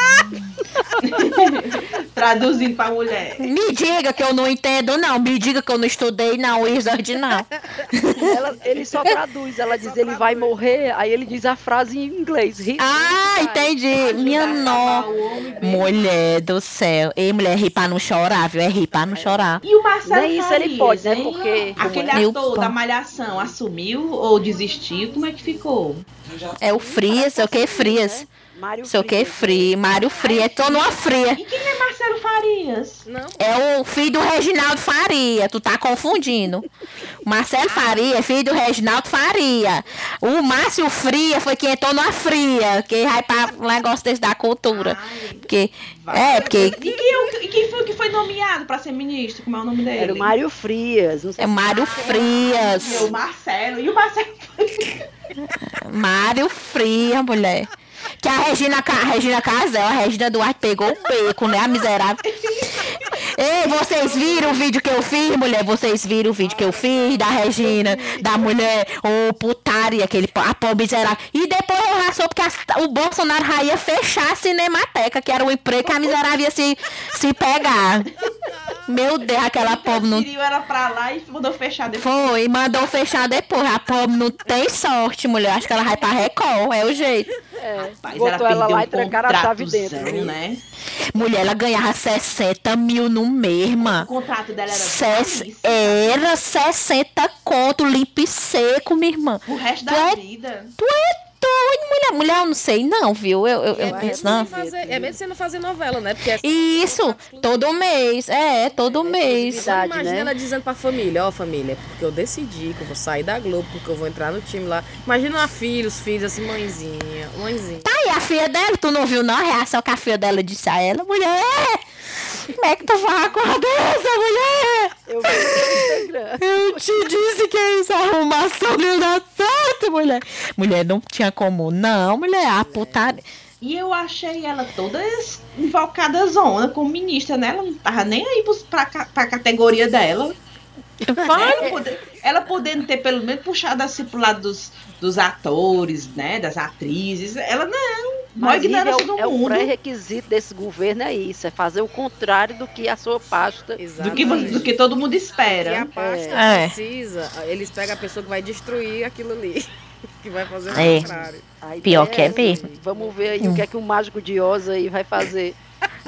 Speaker 3: Traduzindo pra mulher.
Speaker 2: Me diga que eu não entendo, não. Me diga que eu não estudei, não. Wizard, não.
Speaker 4: Ela- ele só traduz, ela diz ele vai morrer, aí ele diz a frase em inglês. "He's
Speaker 2: Ah,
Speaker 4: going to die."
Speaker 2: entendi. Minha
Speaker 3: bem.
Speaker 2: Mulher do céu. Ei, mulher, ri pra não chorar, viu? É rir pra não chorar.
Speaker 3: E o Marcelo
Speaker 4: Nem isso ele pode, né? Porque-
Speaker 3: Aquele
Speaker 2: Eu-
Speaker 3: ator da Malhação assumiu ou desistiu? Como é que ficou?
Speaker 2: É o Frias, é o que Frias?
Speaker 4: Mário
Speaker 2: Sei o que
Speaker 4: Frias,
Speaker 2: Fria. Mário Fria. Tô numa fria.
Speaker 3: E quem é Marcelo Farias?
Speaker 1: Não,
Speaker 2: É o filho do Reginaldo Faria. Tu tá confundindo. O Marcelo Faria é filho do Reginaldo Faria. O Márcio Fria foi quem entrou na fria. Que vai pra um negócio desse da cultura.
Speaker 3: Ai,
Speaker 2: Porque.
Speaker 3: vai.
Speaker 2: É, porque.
Speaker 3: E quem, é o- quem foi que foi nomeado pra ser ministro? Como é o nome dele?
Speaker 4: Era o Mário Frias. Não sei
Speaker 2: É Mário
Speaker 3: E o
Speaker 2: Frias.
Speaker 3: Marcelo. E o Marcelo.
Speaker 2: Mário Fria, mulher. Que a Regina, a Regina Casel, a Regina Duarte pegou o beco, né? A miserável. Ei, vocês viram o vídeo que eu fiz, mulher? Vocês viram o vídeo que eu fiz da Regina, da mulher, ô putaria, aquele, a pobre miserável. E depois eu já soube que a- o Bolsonaro já ia fechar a Cinemateca, que era o emprego que a miserável ia se, se pegar. Meu Deus, aquela pobre não
Speaker 3: ela pra lá e mandou fechar depois.
Speaker 2: foi, mandou fechar depois. A pobre não tem sorte, mulher. Acho que ela vai pra Record, é o jeito.
Speaker 4: É,
Speaker 3: Rapaz,
Speaker 4: botou ela lá e trancaram a chave dentro.
Speaker 3: né?
Speaker 2: Mulher, ela ganhava 60 mil no mês,
Speaker 3: O contrato dela era
Speaker 2: Ses-
Speaker 3: caríssimo.
Speaker 2: Era 60 conto, limpo e seco, minha irmã.
Speaker 3: O resto
Speaker 2: Tu
Speaker 3: da
Speaker 2: é
Speaker 3: vida.
Speaker 2: Tu é doido, mulher. Mulher, eu não sei não, viu? Eu, eu,
Speaker 1: é
Speaker 2: eu
Speaker 1: mesmo,
Speaker 2: não.
Speaker 1: fazer, é mesmo você não fazer novela, né? Porque é
Speaker 2: Isso, todo mês. É, todo mês.
Speaker 4: exclusividade.
Speaker 1: Imagina
Speaker 4: né?
Speaker 1: ela dizendo pra família, ó família, porque eu decidi que eu vou sair da Globo, porque eu vou entrar no time lá. Imagina uma filha, os filhos assim, mãezinha, mãezinha.
Speaker 2: Tá aí a filha dela, tu não viu não a reação que a filha dela disse a ela? Mulher, como é que tu vai com a dessa, mulher?
Speaker 4: Eu vi no Instagram.
Speaker 2: Eu te disse que essa arrumação não dá certo, mulher. Mulher, não tinha como não, mulher. A putaria.
Speaker 3: E eu achei ela toda invocada zona como ministra, né? Ela não tava nem aí pra, pra categoria dela. Ela, pode- ela podendo ter pelo menos puxado assim pro lado dos, dos atores, né? Das atrizes. Ela não.
Speaker 4: Mas é, é o
Speaker 3: mundo.
Speaker 4: pré-requisito desse governo é isso, é fazer o contrário do que a sua pasta.
Speaker 3: Do que,
Speaker 1: Exatamente.
Speaker 3: do que todo mundo
Speaker 1: E a
Speaker 3: espera.
Speaker 1: pasta
Speaker 2: É.
Speaker 1: precisa, eles pegam a pessoa que vai destruir aquilo ali. Que vai fazer o
Speaker 2: É.
Speaker 1: contrário.
Speaker 2: Pior que é mesmo.
Speaker 4: Vamos ver aí o que é que o mágico de Oz aí vai fazer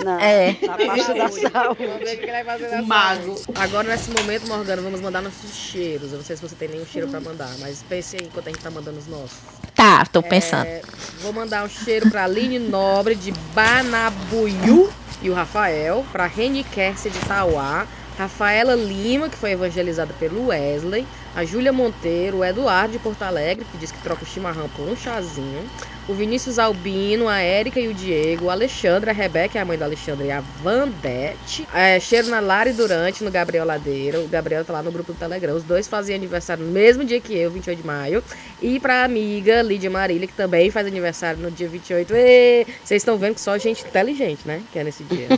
Speaker 4: na,
Speaker 2: É.
Speaker 4: na pasta da
Speaker 1: Vamos
Speaker 4: saúde.
Speaker 1: ver o que ele vai fazer
Speaker 3: O
Speaker 1: nessa
Speaker 3: mago.
Speaker 1: Agora, nesse momento, Morgana, vamos mandar nossos cheiros. Eu não sei se você tem nenhum cheiro pra mandar, mas pense aí enquanto a gente tá mandando os nossos.
Speaker 2: Tá, tô pensando.
Speaker 1: É, vou mandar um cheiro pra Aline Nobre de Banabuiú e o Rafael, pra Reni Kersia de Tauá, Rafaela Lima, que foi evangelizada pelo Wesley, a Júlia Monteiro, o Eduardo de Porto Alegre, que diz que troca o chimarrão por um chazinho, o Vinícius Albino, a Érica e o Diego, o Alexandre, a Rebeca, a mãe do Alexandre, e a Vandete. É, cheiro na Lari Durante, no Gabriel Ladeira. O Gabriel tá lá no grupo do Telegram. Os dois faziam aniversário no mesmo dia que eu, 28 de maio. E pra amiga Lídia Marília, que também faz aniversário no dia 28. Ê! Vocês estão vendo que só gente inteligente, né? Que é nesse dia.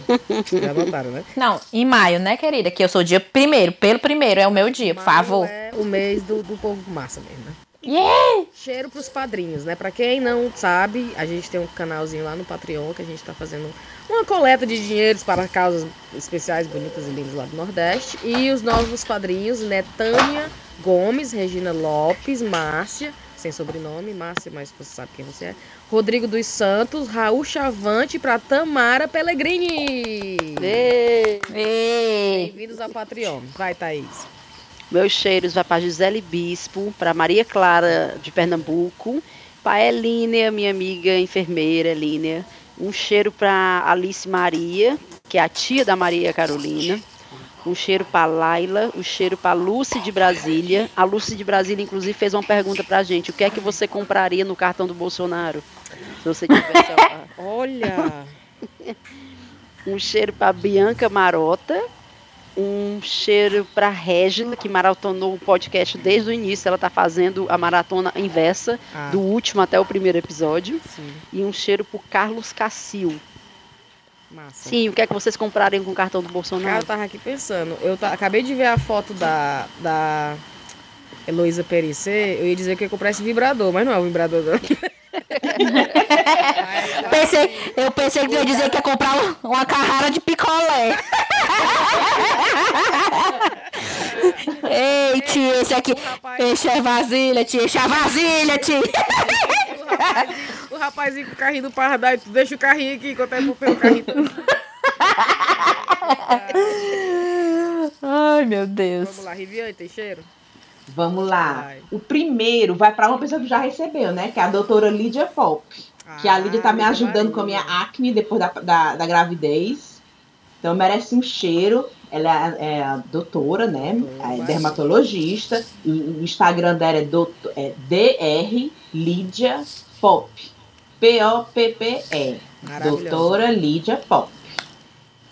Speaker 1: Já notaram, né?
Speaker 2: Não, em maio, né, querida? Que eu sou dia primeiro. Pelo primeiro é o meu dia, por
Speaker 1: Maio
Speaker 2: favor.
Speaker 1: É o mês do, do povo massa mesmo, né?
Speaker 2: Yeah!
Speaker 1: Cheiro pros padrinhos, né? Pra quem não sabe, a gente tem um canalzinho lá no Patreon que a gente tá fazendo uma coleta de dinheiros para causas especiais, bonitas e lindas lá do Nordeste. E os novos padrinhos, né? Tânia Gomes, Regina Lopes, Márcia, sem sobrenome, Márcia, mas você sabe quem você é. Rodrigo dos Santos, Raul Chavante pra Tamara Pellegrini. Bem-vindos ao Patreon. Vai, Thaís.
Speaker 4: Meus cheiros vai para Gisele Bispo, para Maria Clara de Pernambuco, para Elínia, minha amiga enfermeira Elínia, Um cheiro para Alice Maria, que é a tia da Maria Carolina. Um cheiro para Laila, um cheiro para Lucy de Brasília. A Lucy de Brasília, inclusive, fez uma pergunta para a gente: o que é que você compraria no cartão do Bolsonaro? Se você tivesse.
Speaker 1: Olha!
Speaker 4: um cheiro para Bianca Marota. Um cheiro para Régina, que maratonou o podcast desde o início. Ela está fazendo a maratona inversa,
Speaker 1: Ah.
Speaker 4: do último até o primeiro episódio.
Speaker 1: Sim,
Speaker 4: E um cheiro para Carlos Cassil.
Speaker 1: massa.
Speaker 4: Sim, o que é que vocês comprarem com o cartão do
Speaker 1: Cara,
Speaker 4: Bolsonaro?
Speaker 1: eu tava aqui pensando. Eu acabei de ver a foto da, da Heloísa Perissé. Eu ia dizer que eu ia comprar esse vibrador, mas não é o vibrador, não.
Speaker 2: Pensei, eu pensei que ia dizer que ia comprar um- uma carrara de picolé. Ei, tia, esse aqui. Enche a vasilha, tia. Enche a vasilha, tia.
Speaker 1: O rapazinho, o rapazinho com o carrinho do tu deixa o carrinho aqui enquanto eu vou pelo carrinho.
Speaker 2: Ai, meu Deus.
Speaker 1: Vamos lá, Riviane, tem cheiro?
Speaker 3: Vamos lá.
Speaker 1: Vai.
Speaker 3: O primeiro vai para uma pessoa que já recebeu, né? Que é a doutora Lídia Pop. Que a Lídia tá me
Speaker 1: Ah,
Speaker 3: ajudando com a minha acne depois da, da, da gravidez. Então merece um cheiro. Ela é, é a doutora, né? É dermatologista. E o Instagram dela é, doutor, é DR Lídia Pop. P-O-P-P-E. Doutora Lídia Pop.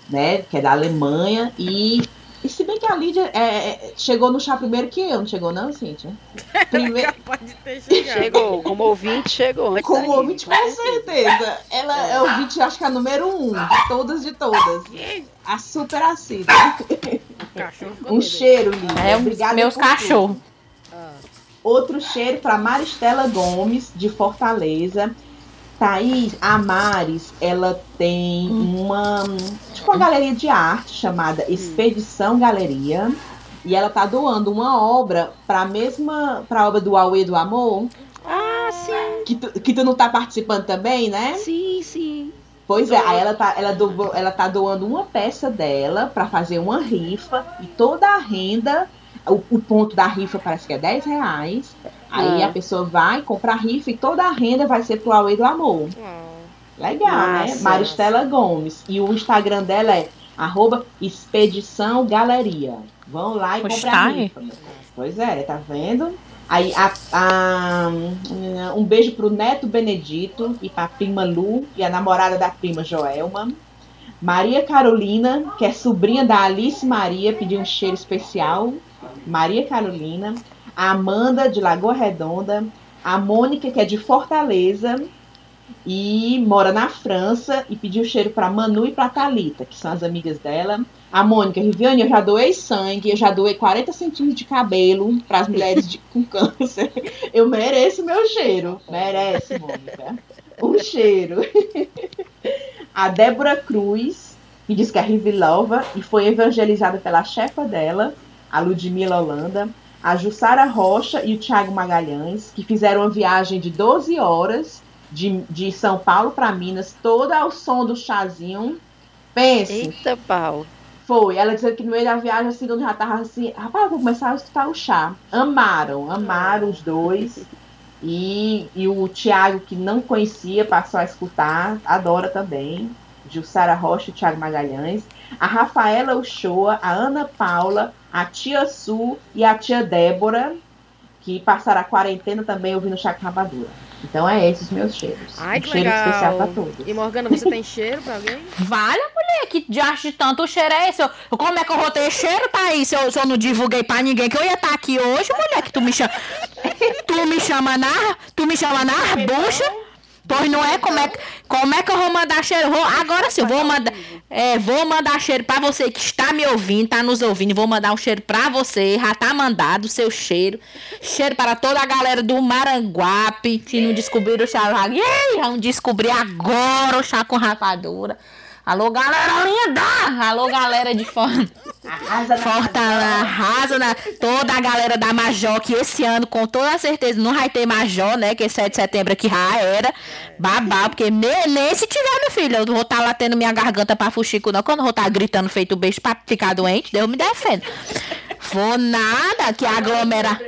Speaker 3: Né? Que é da Alemanha. E, e se bem que a Lídia é, é, chegou no chá primeiro que eu, não chegou não, Cíntia? Primeiro,
Speaker 1: Capaz de ter chegado.
Speaker 4: Chegou, como ouvinte, chegou. antes
Speaker 3: Como
Speaker 4: da
Speaker 3: ouvinte, com certeza. Ela é ouvinte, acho que é a número um. De todas, de todas. A super assídua. Um cheiro, Lídia.
Speaker 2: É
Speaker 3: Obrigada
Speaker 2: meus cachorros.
Speaker 1: Ah,
Speaker 3: Outro cheiro para Maristela Gomes, de Fortaleza. Thaís Amares, ela tem uma, tipo uma galeria de arte chamada Expedição Galeria. E ela tá doando uma obra para a mesma, para a obra do Aue do Amor,
Speaker 4: Ah, sim,
Speaker 3: que tu, que tu não tá participando também, né?
Speaker 4: sim, sim.
Speaker 3: Pois é, aí ela tá, ela, doou- ela tá doando uma peça dela para fazer uma rifa e toda a renda, o, o ponto da rifa parece que é 10 reais. Aí
Speaker 4: Ah.
Speaker 3: a pessoa vai comprar rifa e toda a renda vai ser pro Away do Amor.
Speaker 1: oh.
Speaker 3: Legal, né?
Speaker 4: Massa.
Speaker 3: Maristela Gomes. E o Instagram dela é arroba Expedição Galeria. Vão lá e
Speaker 2: aí.
Speaker 3: rifa. Pois é, tá vendo? Aí a, a- um beijo pro Neto Benedito e pra prima Lu e a namorada da prima Joelma. Maria Carolina, que é sobrinha da Alice Maria, pediu um cheiro especial. Maria Carolina. A Amanda, de Lagoa Redonda. A Mônica, que é de Fortaleza e mora na França e pediu cheiro para Manu e para Talita, que são as amigas dela. A Mônica, Riviane, eu já doei sangue, eu já doei 40 centímetros de cabelo para as mulheres de- com câncer. Eu mereço meu cheiro. Merece, Mônica. Um cheiro. A Débora Cruz, que diz que é Rivilova e foi evangelizada pela chefa dela, a Ludmila Holanda. A Jussara Rocha e o Thiago Magalhães, que fizeram uma viagem de 12 horas de, de São Paulo para Minas, toda ao som do chazinho. Pense,
Speaker 4: Eita pau.
Speaker 3: foi. Ela dizendo que no meio da viagem, assim, quando já tava assim, rapaz, eu vou começar a escutar o chá. Amaram, amaram os dois. E, e o Thiago, que não conhecia, passou a escutar, adora também. Jussara Rocha e Thiago Magalhães. A Rafaela Uchoa, a Ana Paula, a tia Su e a tia Débora, que passaram a quarentena também ouvindo Rapadura. Então é esses meus cheiros.
Speaker 1: Ai,
Speaker 3: um
Speaker 1: que
Speaker 3: cheiro especial
Speaker 1: legal.
Speaker 3: para todos.
Speaker 1: E Morgana, você tem cheiro pra alguém?
Speaker 2: Vale, mulher, que diacho de tanto cheiro é esse? Eu, como é que eu vou ter cheiro, Thaís, se eu, se eu não divulguei pra ninguém que eu ia estar aqui hoje, mulher, que tu me chama... Tu me chama na... Tu me chama na bucha? Pois não é? Como é, como é que eu vou mandar cheiro? Vou, agora sim, eu vou mandar... É, vou mandar cheiro pra você que está me ouvindo, tá nos ouvindo. Vou mandar um cheiro pra você. Já tá mandado o seu cheiro. Cheiro para toda a galera do Maranguape. Que não descobriram o chá. Ih, Vão descobrir agora o chá com rapadura. Alô, galera linda! Alô, galera de fora.
Speaker 3: Arrasa na
Speaker 2: Fortaleza, arrasa na, toda a galera da Major, que esse ano, com toda certeza, não vai ter Major, né? Que 7 de setembro aqui já era. Babá, porque me- nem se tiver, meu filho, eu vou estar lá tendo minha garganta pra fuxico, não. Quando eu vou estar gritando feito beijo pra ficar doente, Deus me defenda. Vou nada, que aglomera.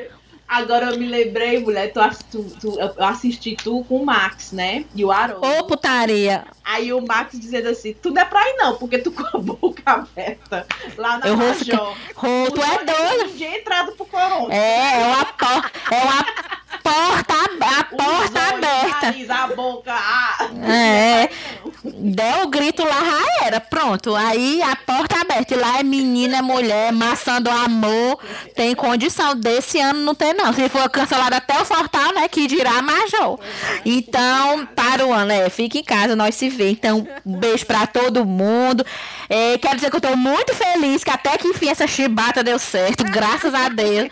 Speaker 3: Agora eu me lembrei, mulher, tu, tu, tu- eu assisti tu com o Max, né? E o Haroldo.
Speaker 2: Ô, putaria.
Speaker 3: Aí o Max dizendo assim, tu não é pra ir não, porque tu com a boca aberta lá na
Speaker 2: Eu
Speaker 3: Major.
Speaker 2: Rô, tu é doido.
Speaker 3: Dia entrado pro corona.
Speaker 2: É, é uma, por, é uma porta, a porta
Speaker 3: olhos,
Speaker 2: aberta.
Speaker 3: nariz, a boca, ah.
Speaker 2: É. Deu o grito lá, já era. Pronto. Aí a porta aberta. E lá é menina, é mulher, maçã do amor. Tem condição. Desse ano não tem, não. Se for cancelado até o Fortal, né? Que dirá Major. Então, para o ano, é. Fica em casa, nós se vê. Então, um beijo pra todo mundo. É, quero dizer que eu tô muito feliz que até que enfim essa chibata deu certo. Graças a Deus.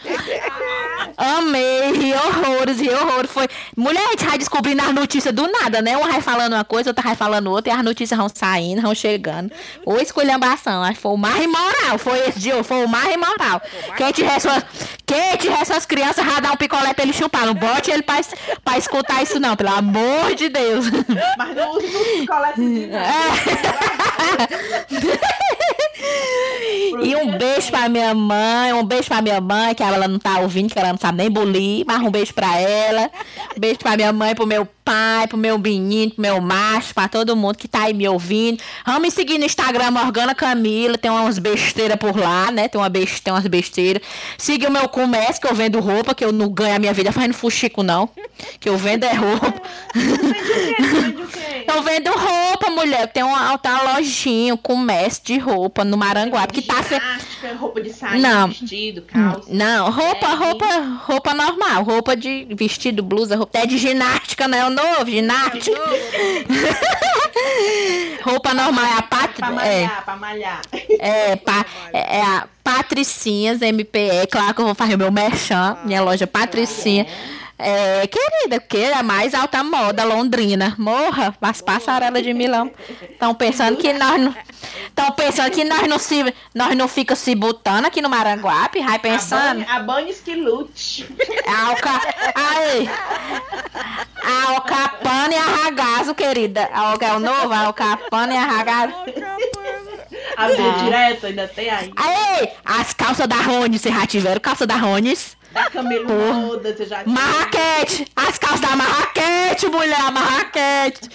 Speaker 2: Amei, ri horrores, ri horrores. Foi. Mulher, a gente vai descobrindo as notícias do nada, né? Uma vai falando uma coisa, outra vai falando outra, e as notícias vão saindo, vão chegando. Ou esculhambação. Acho que foi o mais imoral. Foi esse dia, foi o mais imoral. Quem tiver suas, quem tiver suas crianças, vai dar um picolé pra ele chupar. Não bote ele pra, pra escutar isso, não, pelo amor de Deus.
Speaker 3: Mas não use no colete de
Speaker 2: E um beijo pra minha mãe, um beijo pra minha mãe, que ela não tá ouvindo, que ela não sabe nem bulir, mas um beijo pra ela. Um beijo pra minha mãe, pro meu pai, pro meu menino, pro meu macho, pra todo mundo que tá aí me ouvindo. Vamos me seguir no Instagram, Morgana Camila, tem umas besteiras por lá, né? Tem, uma tem umas besteiras. Siga o meu comércio, que eu vendo roupa, que eu não ganho a minha vida fazendo fuxico, não. Que eu vendo é roupa. Eu vendo roupa, mulher. Tem uma, uma lojinha, um comércio de roupa no Maranguape, que tá... Fe...
Speaker 3: Roupa de saia,
Speaker 2: Não.
Speaker 3: vestido, calça.
Speaker 2: Não, roupa,
Speaker 3: É,
Speaker 2: roupa, roupa normal, roupa de vestido, blusa, roupa até de ginástica, né? O novo, ginástica. roupa normal, é a
Speaker 3: Pra
Speaker 2: pátria. É,
Speaker 3: malhar, pra malhar.
Speaker 2: é, pa, é é a Patricinhas MPE, claro que eu vou fazer o meu merchan, minha loja Patricinha. É, querida, que é a mais alta moda Londrina. Morra, as passarelas de Milão. Estão pensando que nós não. Estão pensando que nós não se. Nós não fica se botando aqui no Maranguape, vai pensando.
Speaker 3: A Bunnies que lute.
Speaker 2: A Alca... Aí. A Alcapana e a Ragazo, querida. A Alca é o novo, a Alcapana e a Ragazo.
Speaker 3: A via direta ainda tem aí.
Speaker 2: Aí, as calças da Rones, vocês já tiveram calça da Rones?
Speaker 3: Da. Moda, você já
Speaker 2: Marraquete! As calças da Marraquete, mulher, a Marraquete.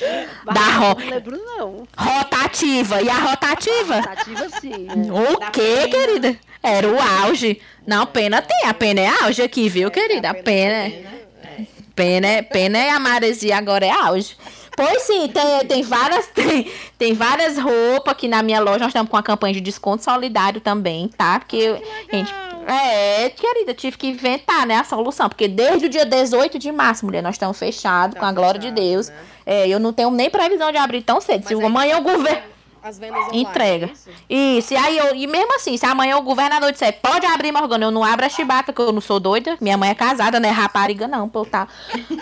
Speaker 2: Da ro...
Speaker 4: Não lembro, não.
Speaker 2: rotativa. E a rotativa?
Speaker 4: Tativa sim. né?
Speaker 2: O
Speaker 3: Da
Speaker 2: quê,
Speaker 3: pena.
Speaker 2: querida? Era o auge. Não, pena tem. A pena é auge aqui, viu, querida? A pena é... Pena, é- pena é a maresia, agora é auge. Pois sim, tem, tem várias tem, tem várias roupas aqui na minha loja. Nós estamos com a campanha de desconto solidário também, tá? Porque, gente, é, querida, tive que inventar, né, a solução. Porque desde o dia 18 de março, mulher, nós estamos fechados,
Speaker 1: Tá
Speaker 2: com a glória de
Speaker 1: fechado,
Speaker 2: Deus.
Speaker 1: né?
Speaker 2: É, eu não tenho nem previsão de abrir tão cedo. Se
Speaker 1: Mas aí
Speaker 2: amanhã o
Speaker 1: tem
Speaker 2: governo.
Speaker 1: As vendas online,
Speaker 2: Entrega.
Speaker 1: é isso?
Speaker 2: Isso, e aí eu, e mesmo assim, se amanhã o governador disser, pode abrir, Morgana, eu não abro a chibata, que eu não sou doida. Minha mãe é casada, né? Rapariga, não, pra eu estar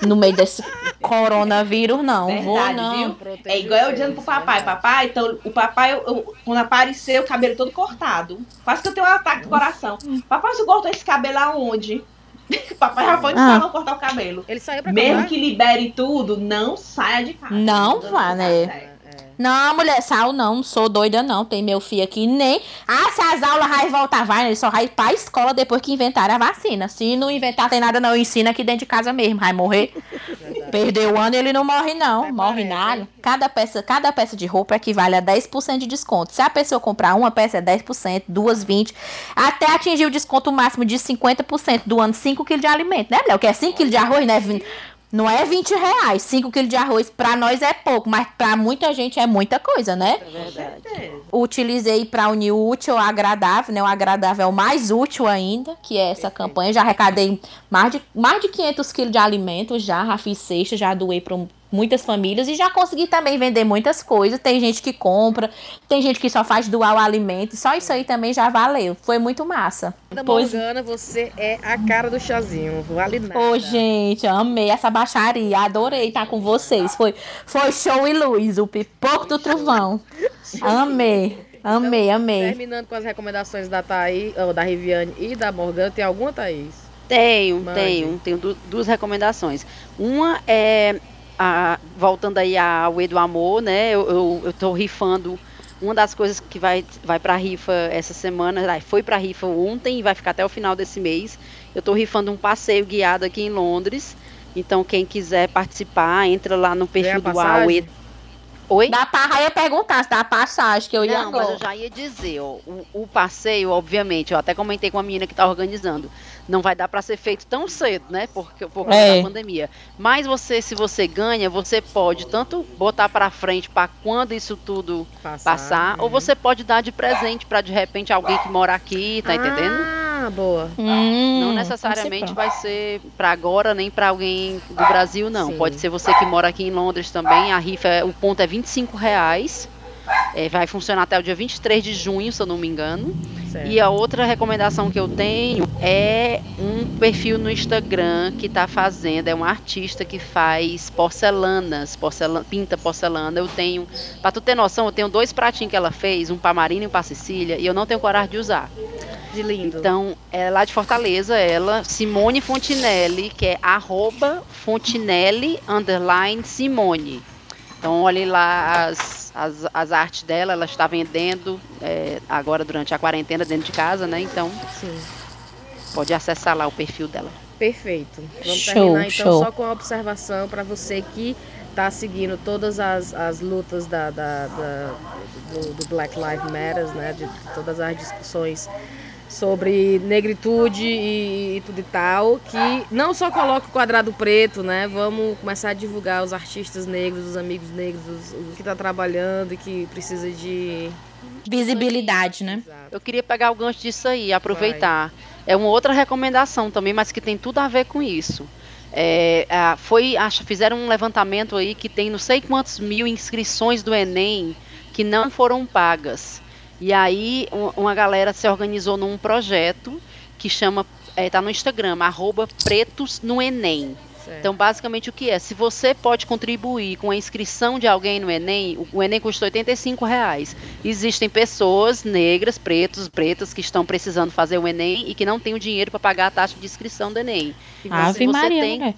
Speaker 2: no meio desse coronavírus, não. vou,
Speaker 3: Verdade,
Speaker 2: não.
Speaker 3: viu? É igual eu dizendo pro papai, papai, então o papai, eu- eu- quando apareceu, o cabelo todo cortado. Quase que eu tenho um ataque do coração. Papai, você cortou esse cabelo aonde? papai já foi no
Speaker 2: Ah.
Speaker 3: salão cortar o cabelo.
Speaker 1: Ele saiu pra
Speaker 3: Mesmo
Speaker 1: comprar?
Speaker 3: que libere tudo, não saia de casa.
Speaker 2: Não vá, né? Não, mulher, sal não, não sou doida não. Tem meu filho aqui, nem. Ah, se as aulas vai voltar, vai, ele só vai pra escola depois que inventar a vacina. Se não inventar, tem nada não, ensina aqui dentro de casa mesmo, vai morrer. Perdeu o ano, ele não morre não,
Speaker 1: Até
Speaker 2: morre
Speaker 1: parece,
Speaker 2: nada. Cada peça, cada peça de roupa equivale a 10% de desconto. Se a pessoa comprar uma peça é 10%, duas 20, até atingir o desconto máximo de 50% do ano 5 kg de alimento, né, Léo? Que é 5 kg de arroz, né? Não é 20 reais, 5 quilos de arroz pra nós é pouco, mas pra muita gente é muita coisa, né?
Speaker 4: É verdade.
Speaker 2: Utilizei pra unir o útil ao agradável, né? O agradável é o mais útil ainda, que é essa campanha. Já arrecadei mais de, mais de 500 quilos de alimentos, já, já fiz cesta, já doei pra muitas famílias e já consegui também vender muitas coisas. Tem gente que compra, tem gente que só faz doar o alimento, só isso aí também já valeu. Foi muito massa.
Speaker 1: Da
Speaker 2: Pois
Speaker 1: Morgana, você é a cara do chazinho. Vale nada.
Speaker 2: Ô, gente, amei essa baixaria. Adorei estar com vocês. Foi, foi show e luz, o pipoco do trovão. Amei, amei, amei.
Speaker 1: Terminando com as recomendações da Thaís, ou da Riviane e da Morgana, tem alguma, Thaís?
Speaker 4: Tenho,
Speaker 1: Mande.
Speaker 4: tenho, tenho du- duas recomendações. Uma é, a- voltando aí ao E do Amor, né? Eu, eu, eu tô rifando Uma das coisas que vai, vai pra rifa essa semana, foi pra rifa ontem e vai ficar até o final desse mês. Eu tô rifando um passeio guiado aqui em Londres. Então, quem quiser participar, entra lá no perfil do? AUE. Oi?
Speaker 2: Dá pra, ia perguntar se dá passagem, que eu ia
Speaker 4: Não, mas eu
Speaker 2: agora.
Speaker 4: já ia dizer, ó, o, o passeio, obviamente, eu até comentei com a menina que tá organizando, não vai dar para ser feito tão cedo, né? Porque por causa
Speaker 2: É.
Speaker 4: da pandemia. Mas você, se você ganha, você pode tanto botar para frente para quando isso tudo passar, ou
Speaker 1: uhum.
Speaker 4: você pode dar de presente para de repente alguém que mora aqui, tá entendendo?
Speaker 1: Ah, boa.
Speaker 2: Hum,
Speaker 4: Não necessariamente vai ser para agora nem para alguém do Brasil, não.
Speaker 1: Sim.
Speaker 4: Pode ser você que mora aqui em Londres também. A rifa, é- o ponto é 25 reais. É, vai funcionar até o dia 23 de junho, se eu não me engano.
Speaker 1: Certo.
Speaker 4: E a outra recomendação que eu tenho é um perfil no Instagram que tá fazendo, é um artista que faz porcelanas, porcelana, pinta porcelana. Eu tenho, pra tu ter noção, eu tenho dois pratinhos que ela fez, um pra Marina e um pra Cecília, e eu não tenho coragem de usar.
Speaker 1: De lindo.
Speaker 4: Então, é lá de Fortaleza, ela, Simone Fontinelli, que é arroba Fontinelli underline Simone. Então, olhem lá as, as, as artes dela, ela está vendendo é, agora durante a quarentena dentro de casa, né? Então,
Speaker 1: Sim.
Speaker 4: pode acessar lá o perfil dela.
Speaker 1: Perfeito. Vamos
Speaker 2: Show,
Speaker 1: terminar então
Speaker 2: show.
Speaker 1: só com a observação para você que está seguindo todas as, as lutas da, da- da- do, do Black Lives Matter, né? De, de todas as discussões sobre negritude e, e tudo e tal, que não só coloca o quadrado preto, né? Vamos começar a divulgar os artistas negros, os amigos negros, os, os que tá trabalhando e que precisa de
Speaker 2: Visibilidade, né?
Speaker 4: Eu queria pegar o gancho disso aí, aproveitar. É uma outra recomendação também, mas que tem tudo a ver com isso. É, foi, acho, fizeram um levantamento aí que tem não sei quantos mil inscrições do Enem que não foram pagas. E aí um- uma galera se organizou num projeto que chama, está no Instagram, arroba pretos no Enem.
Speaker 1: Certo.
Speaker 4: Então, basicamente, o que é? Se você pode contribuir com a inscrição de alguém no Enem, o- Enem custa 85 reais. Existem pessoas negras, pretos, pretas, que estão precisando fazer o Enem e que não têm o dinheiro para pagar a taxa de inscrição do Enem.
Speaker 1: E
Speaker 2: Ave
Speaker 4: você
Speaker 2: Maria,
Speaker 4: tem-
Speaker 2: mulher.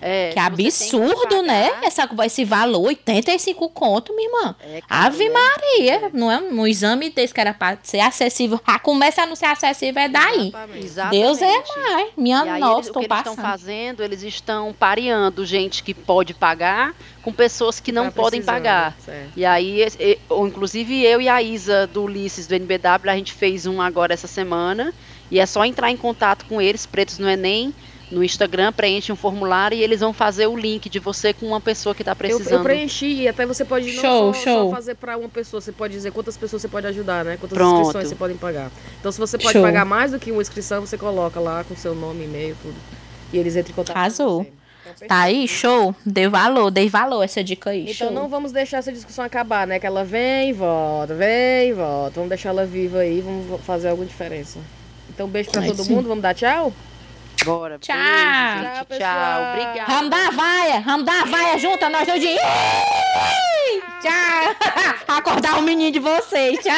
Speaker 4: É,
Speaker 2: Que absurdo, né?
Speaker 4: pagar,
Speaker 2: Essa, esse valor, 85 conto, minha irmã.
Speaker 4: é
Speaker 2: Ave
Speaker 4: né?
Speaker 2: Maria, não é um exame desse que era pra ser acessível. Já começa a não ser acessível, é daí.
Speaker 1: Exatamente.
Speaker 2: Deus é mais. Minha
Speaker 4: E aí,
Speaker 2: nossa,
Speaker 4: eles, o
Speaker 2: tô
Speaker 4: que eles estão
Speaker 2: passando.
Speaker 4: fazendo, eles estão pareando gente que pode pagar com pessoas que não
Speaker 1: Tá
Speaker 4: podem pagar.
Speaker 1: certo.
Speaker 4: E aí, e- ou, inclusive eu e a Isa do Ulisses do NBW, a gente fez um agora essa semana. E é só entrar em contato com eles, Pretos no Enem, no Instagram, preenche um formulário e eles vão fazer o link de você com uma pessoa que está
Speaker 1: Eu,
Speaker 4: precisando.
Speaker 1: eu preenchi e até você pode não
Speaker 2: Show,
Speaker 1: só,
Speaker 2: show.
Speaker 1: só fazer para uma pessoa, você pode dizer quantas pessoas você pode ajudar, né? Quantas
Speaker 4: Pronto.
Speaker 1: inscrições você pode pagar. Então se você pode
Speaker 2: Show.
Speaker 1: pagar mais do que uma inscrição, você coloca lá com seu nome, e-mail, tudo. E eles entram em contato
Speaker 2: Arrasou.
Speaker 1: com você. Então,
Speaker 2: Tá aí, show. Dei valor, dei valor essa dica aí.
Speaker 1: Então
Speaker 2: show.
Speaker 1: não vamos deixar essa discussão acabar, né? Que ela vem e volta, vem e volta. Vamos deixar ela viva aí, vamos fazer alguma diferença. Então beijo pra
Speaker 2: Ai,
Speaker 1: todo
Speaker 2: sim.
Speaker 1: mundo, vamos dar tchau?
Speaker 4: Bora.
Speaker 2: Tchau.
Speaker 4: Beijo,
Speaker 1: tchau,
Speaker 4: obrigada.
Speaker 2: tchau. Obrigada. Randar vaia. Randar vaia junta nós dois de... Tchau. Acordar o menino de vocês. Tchau.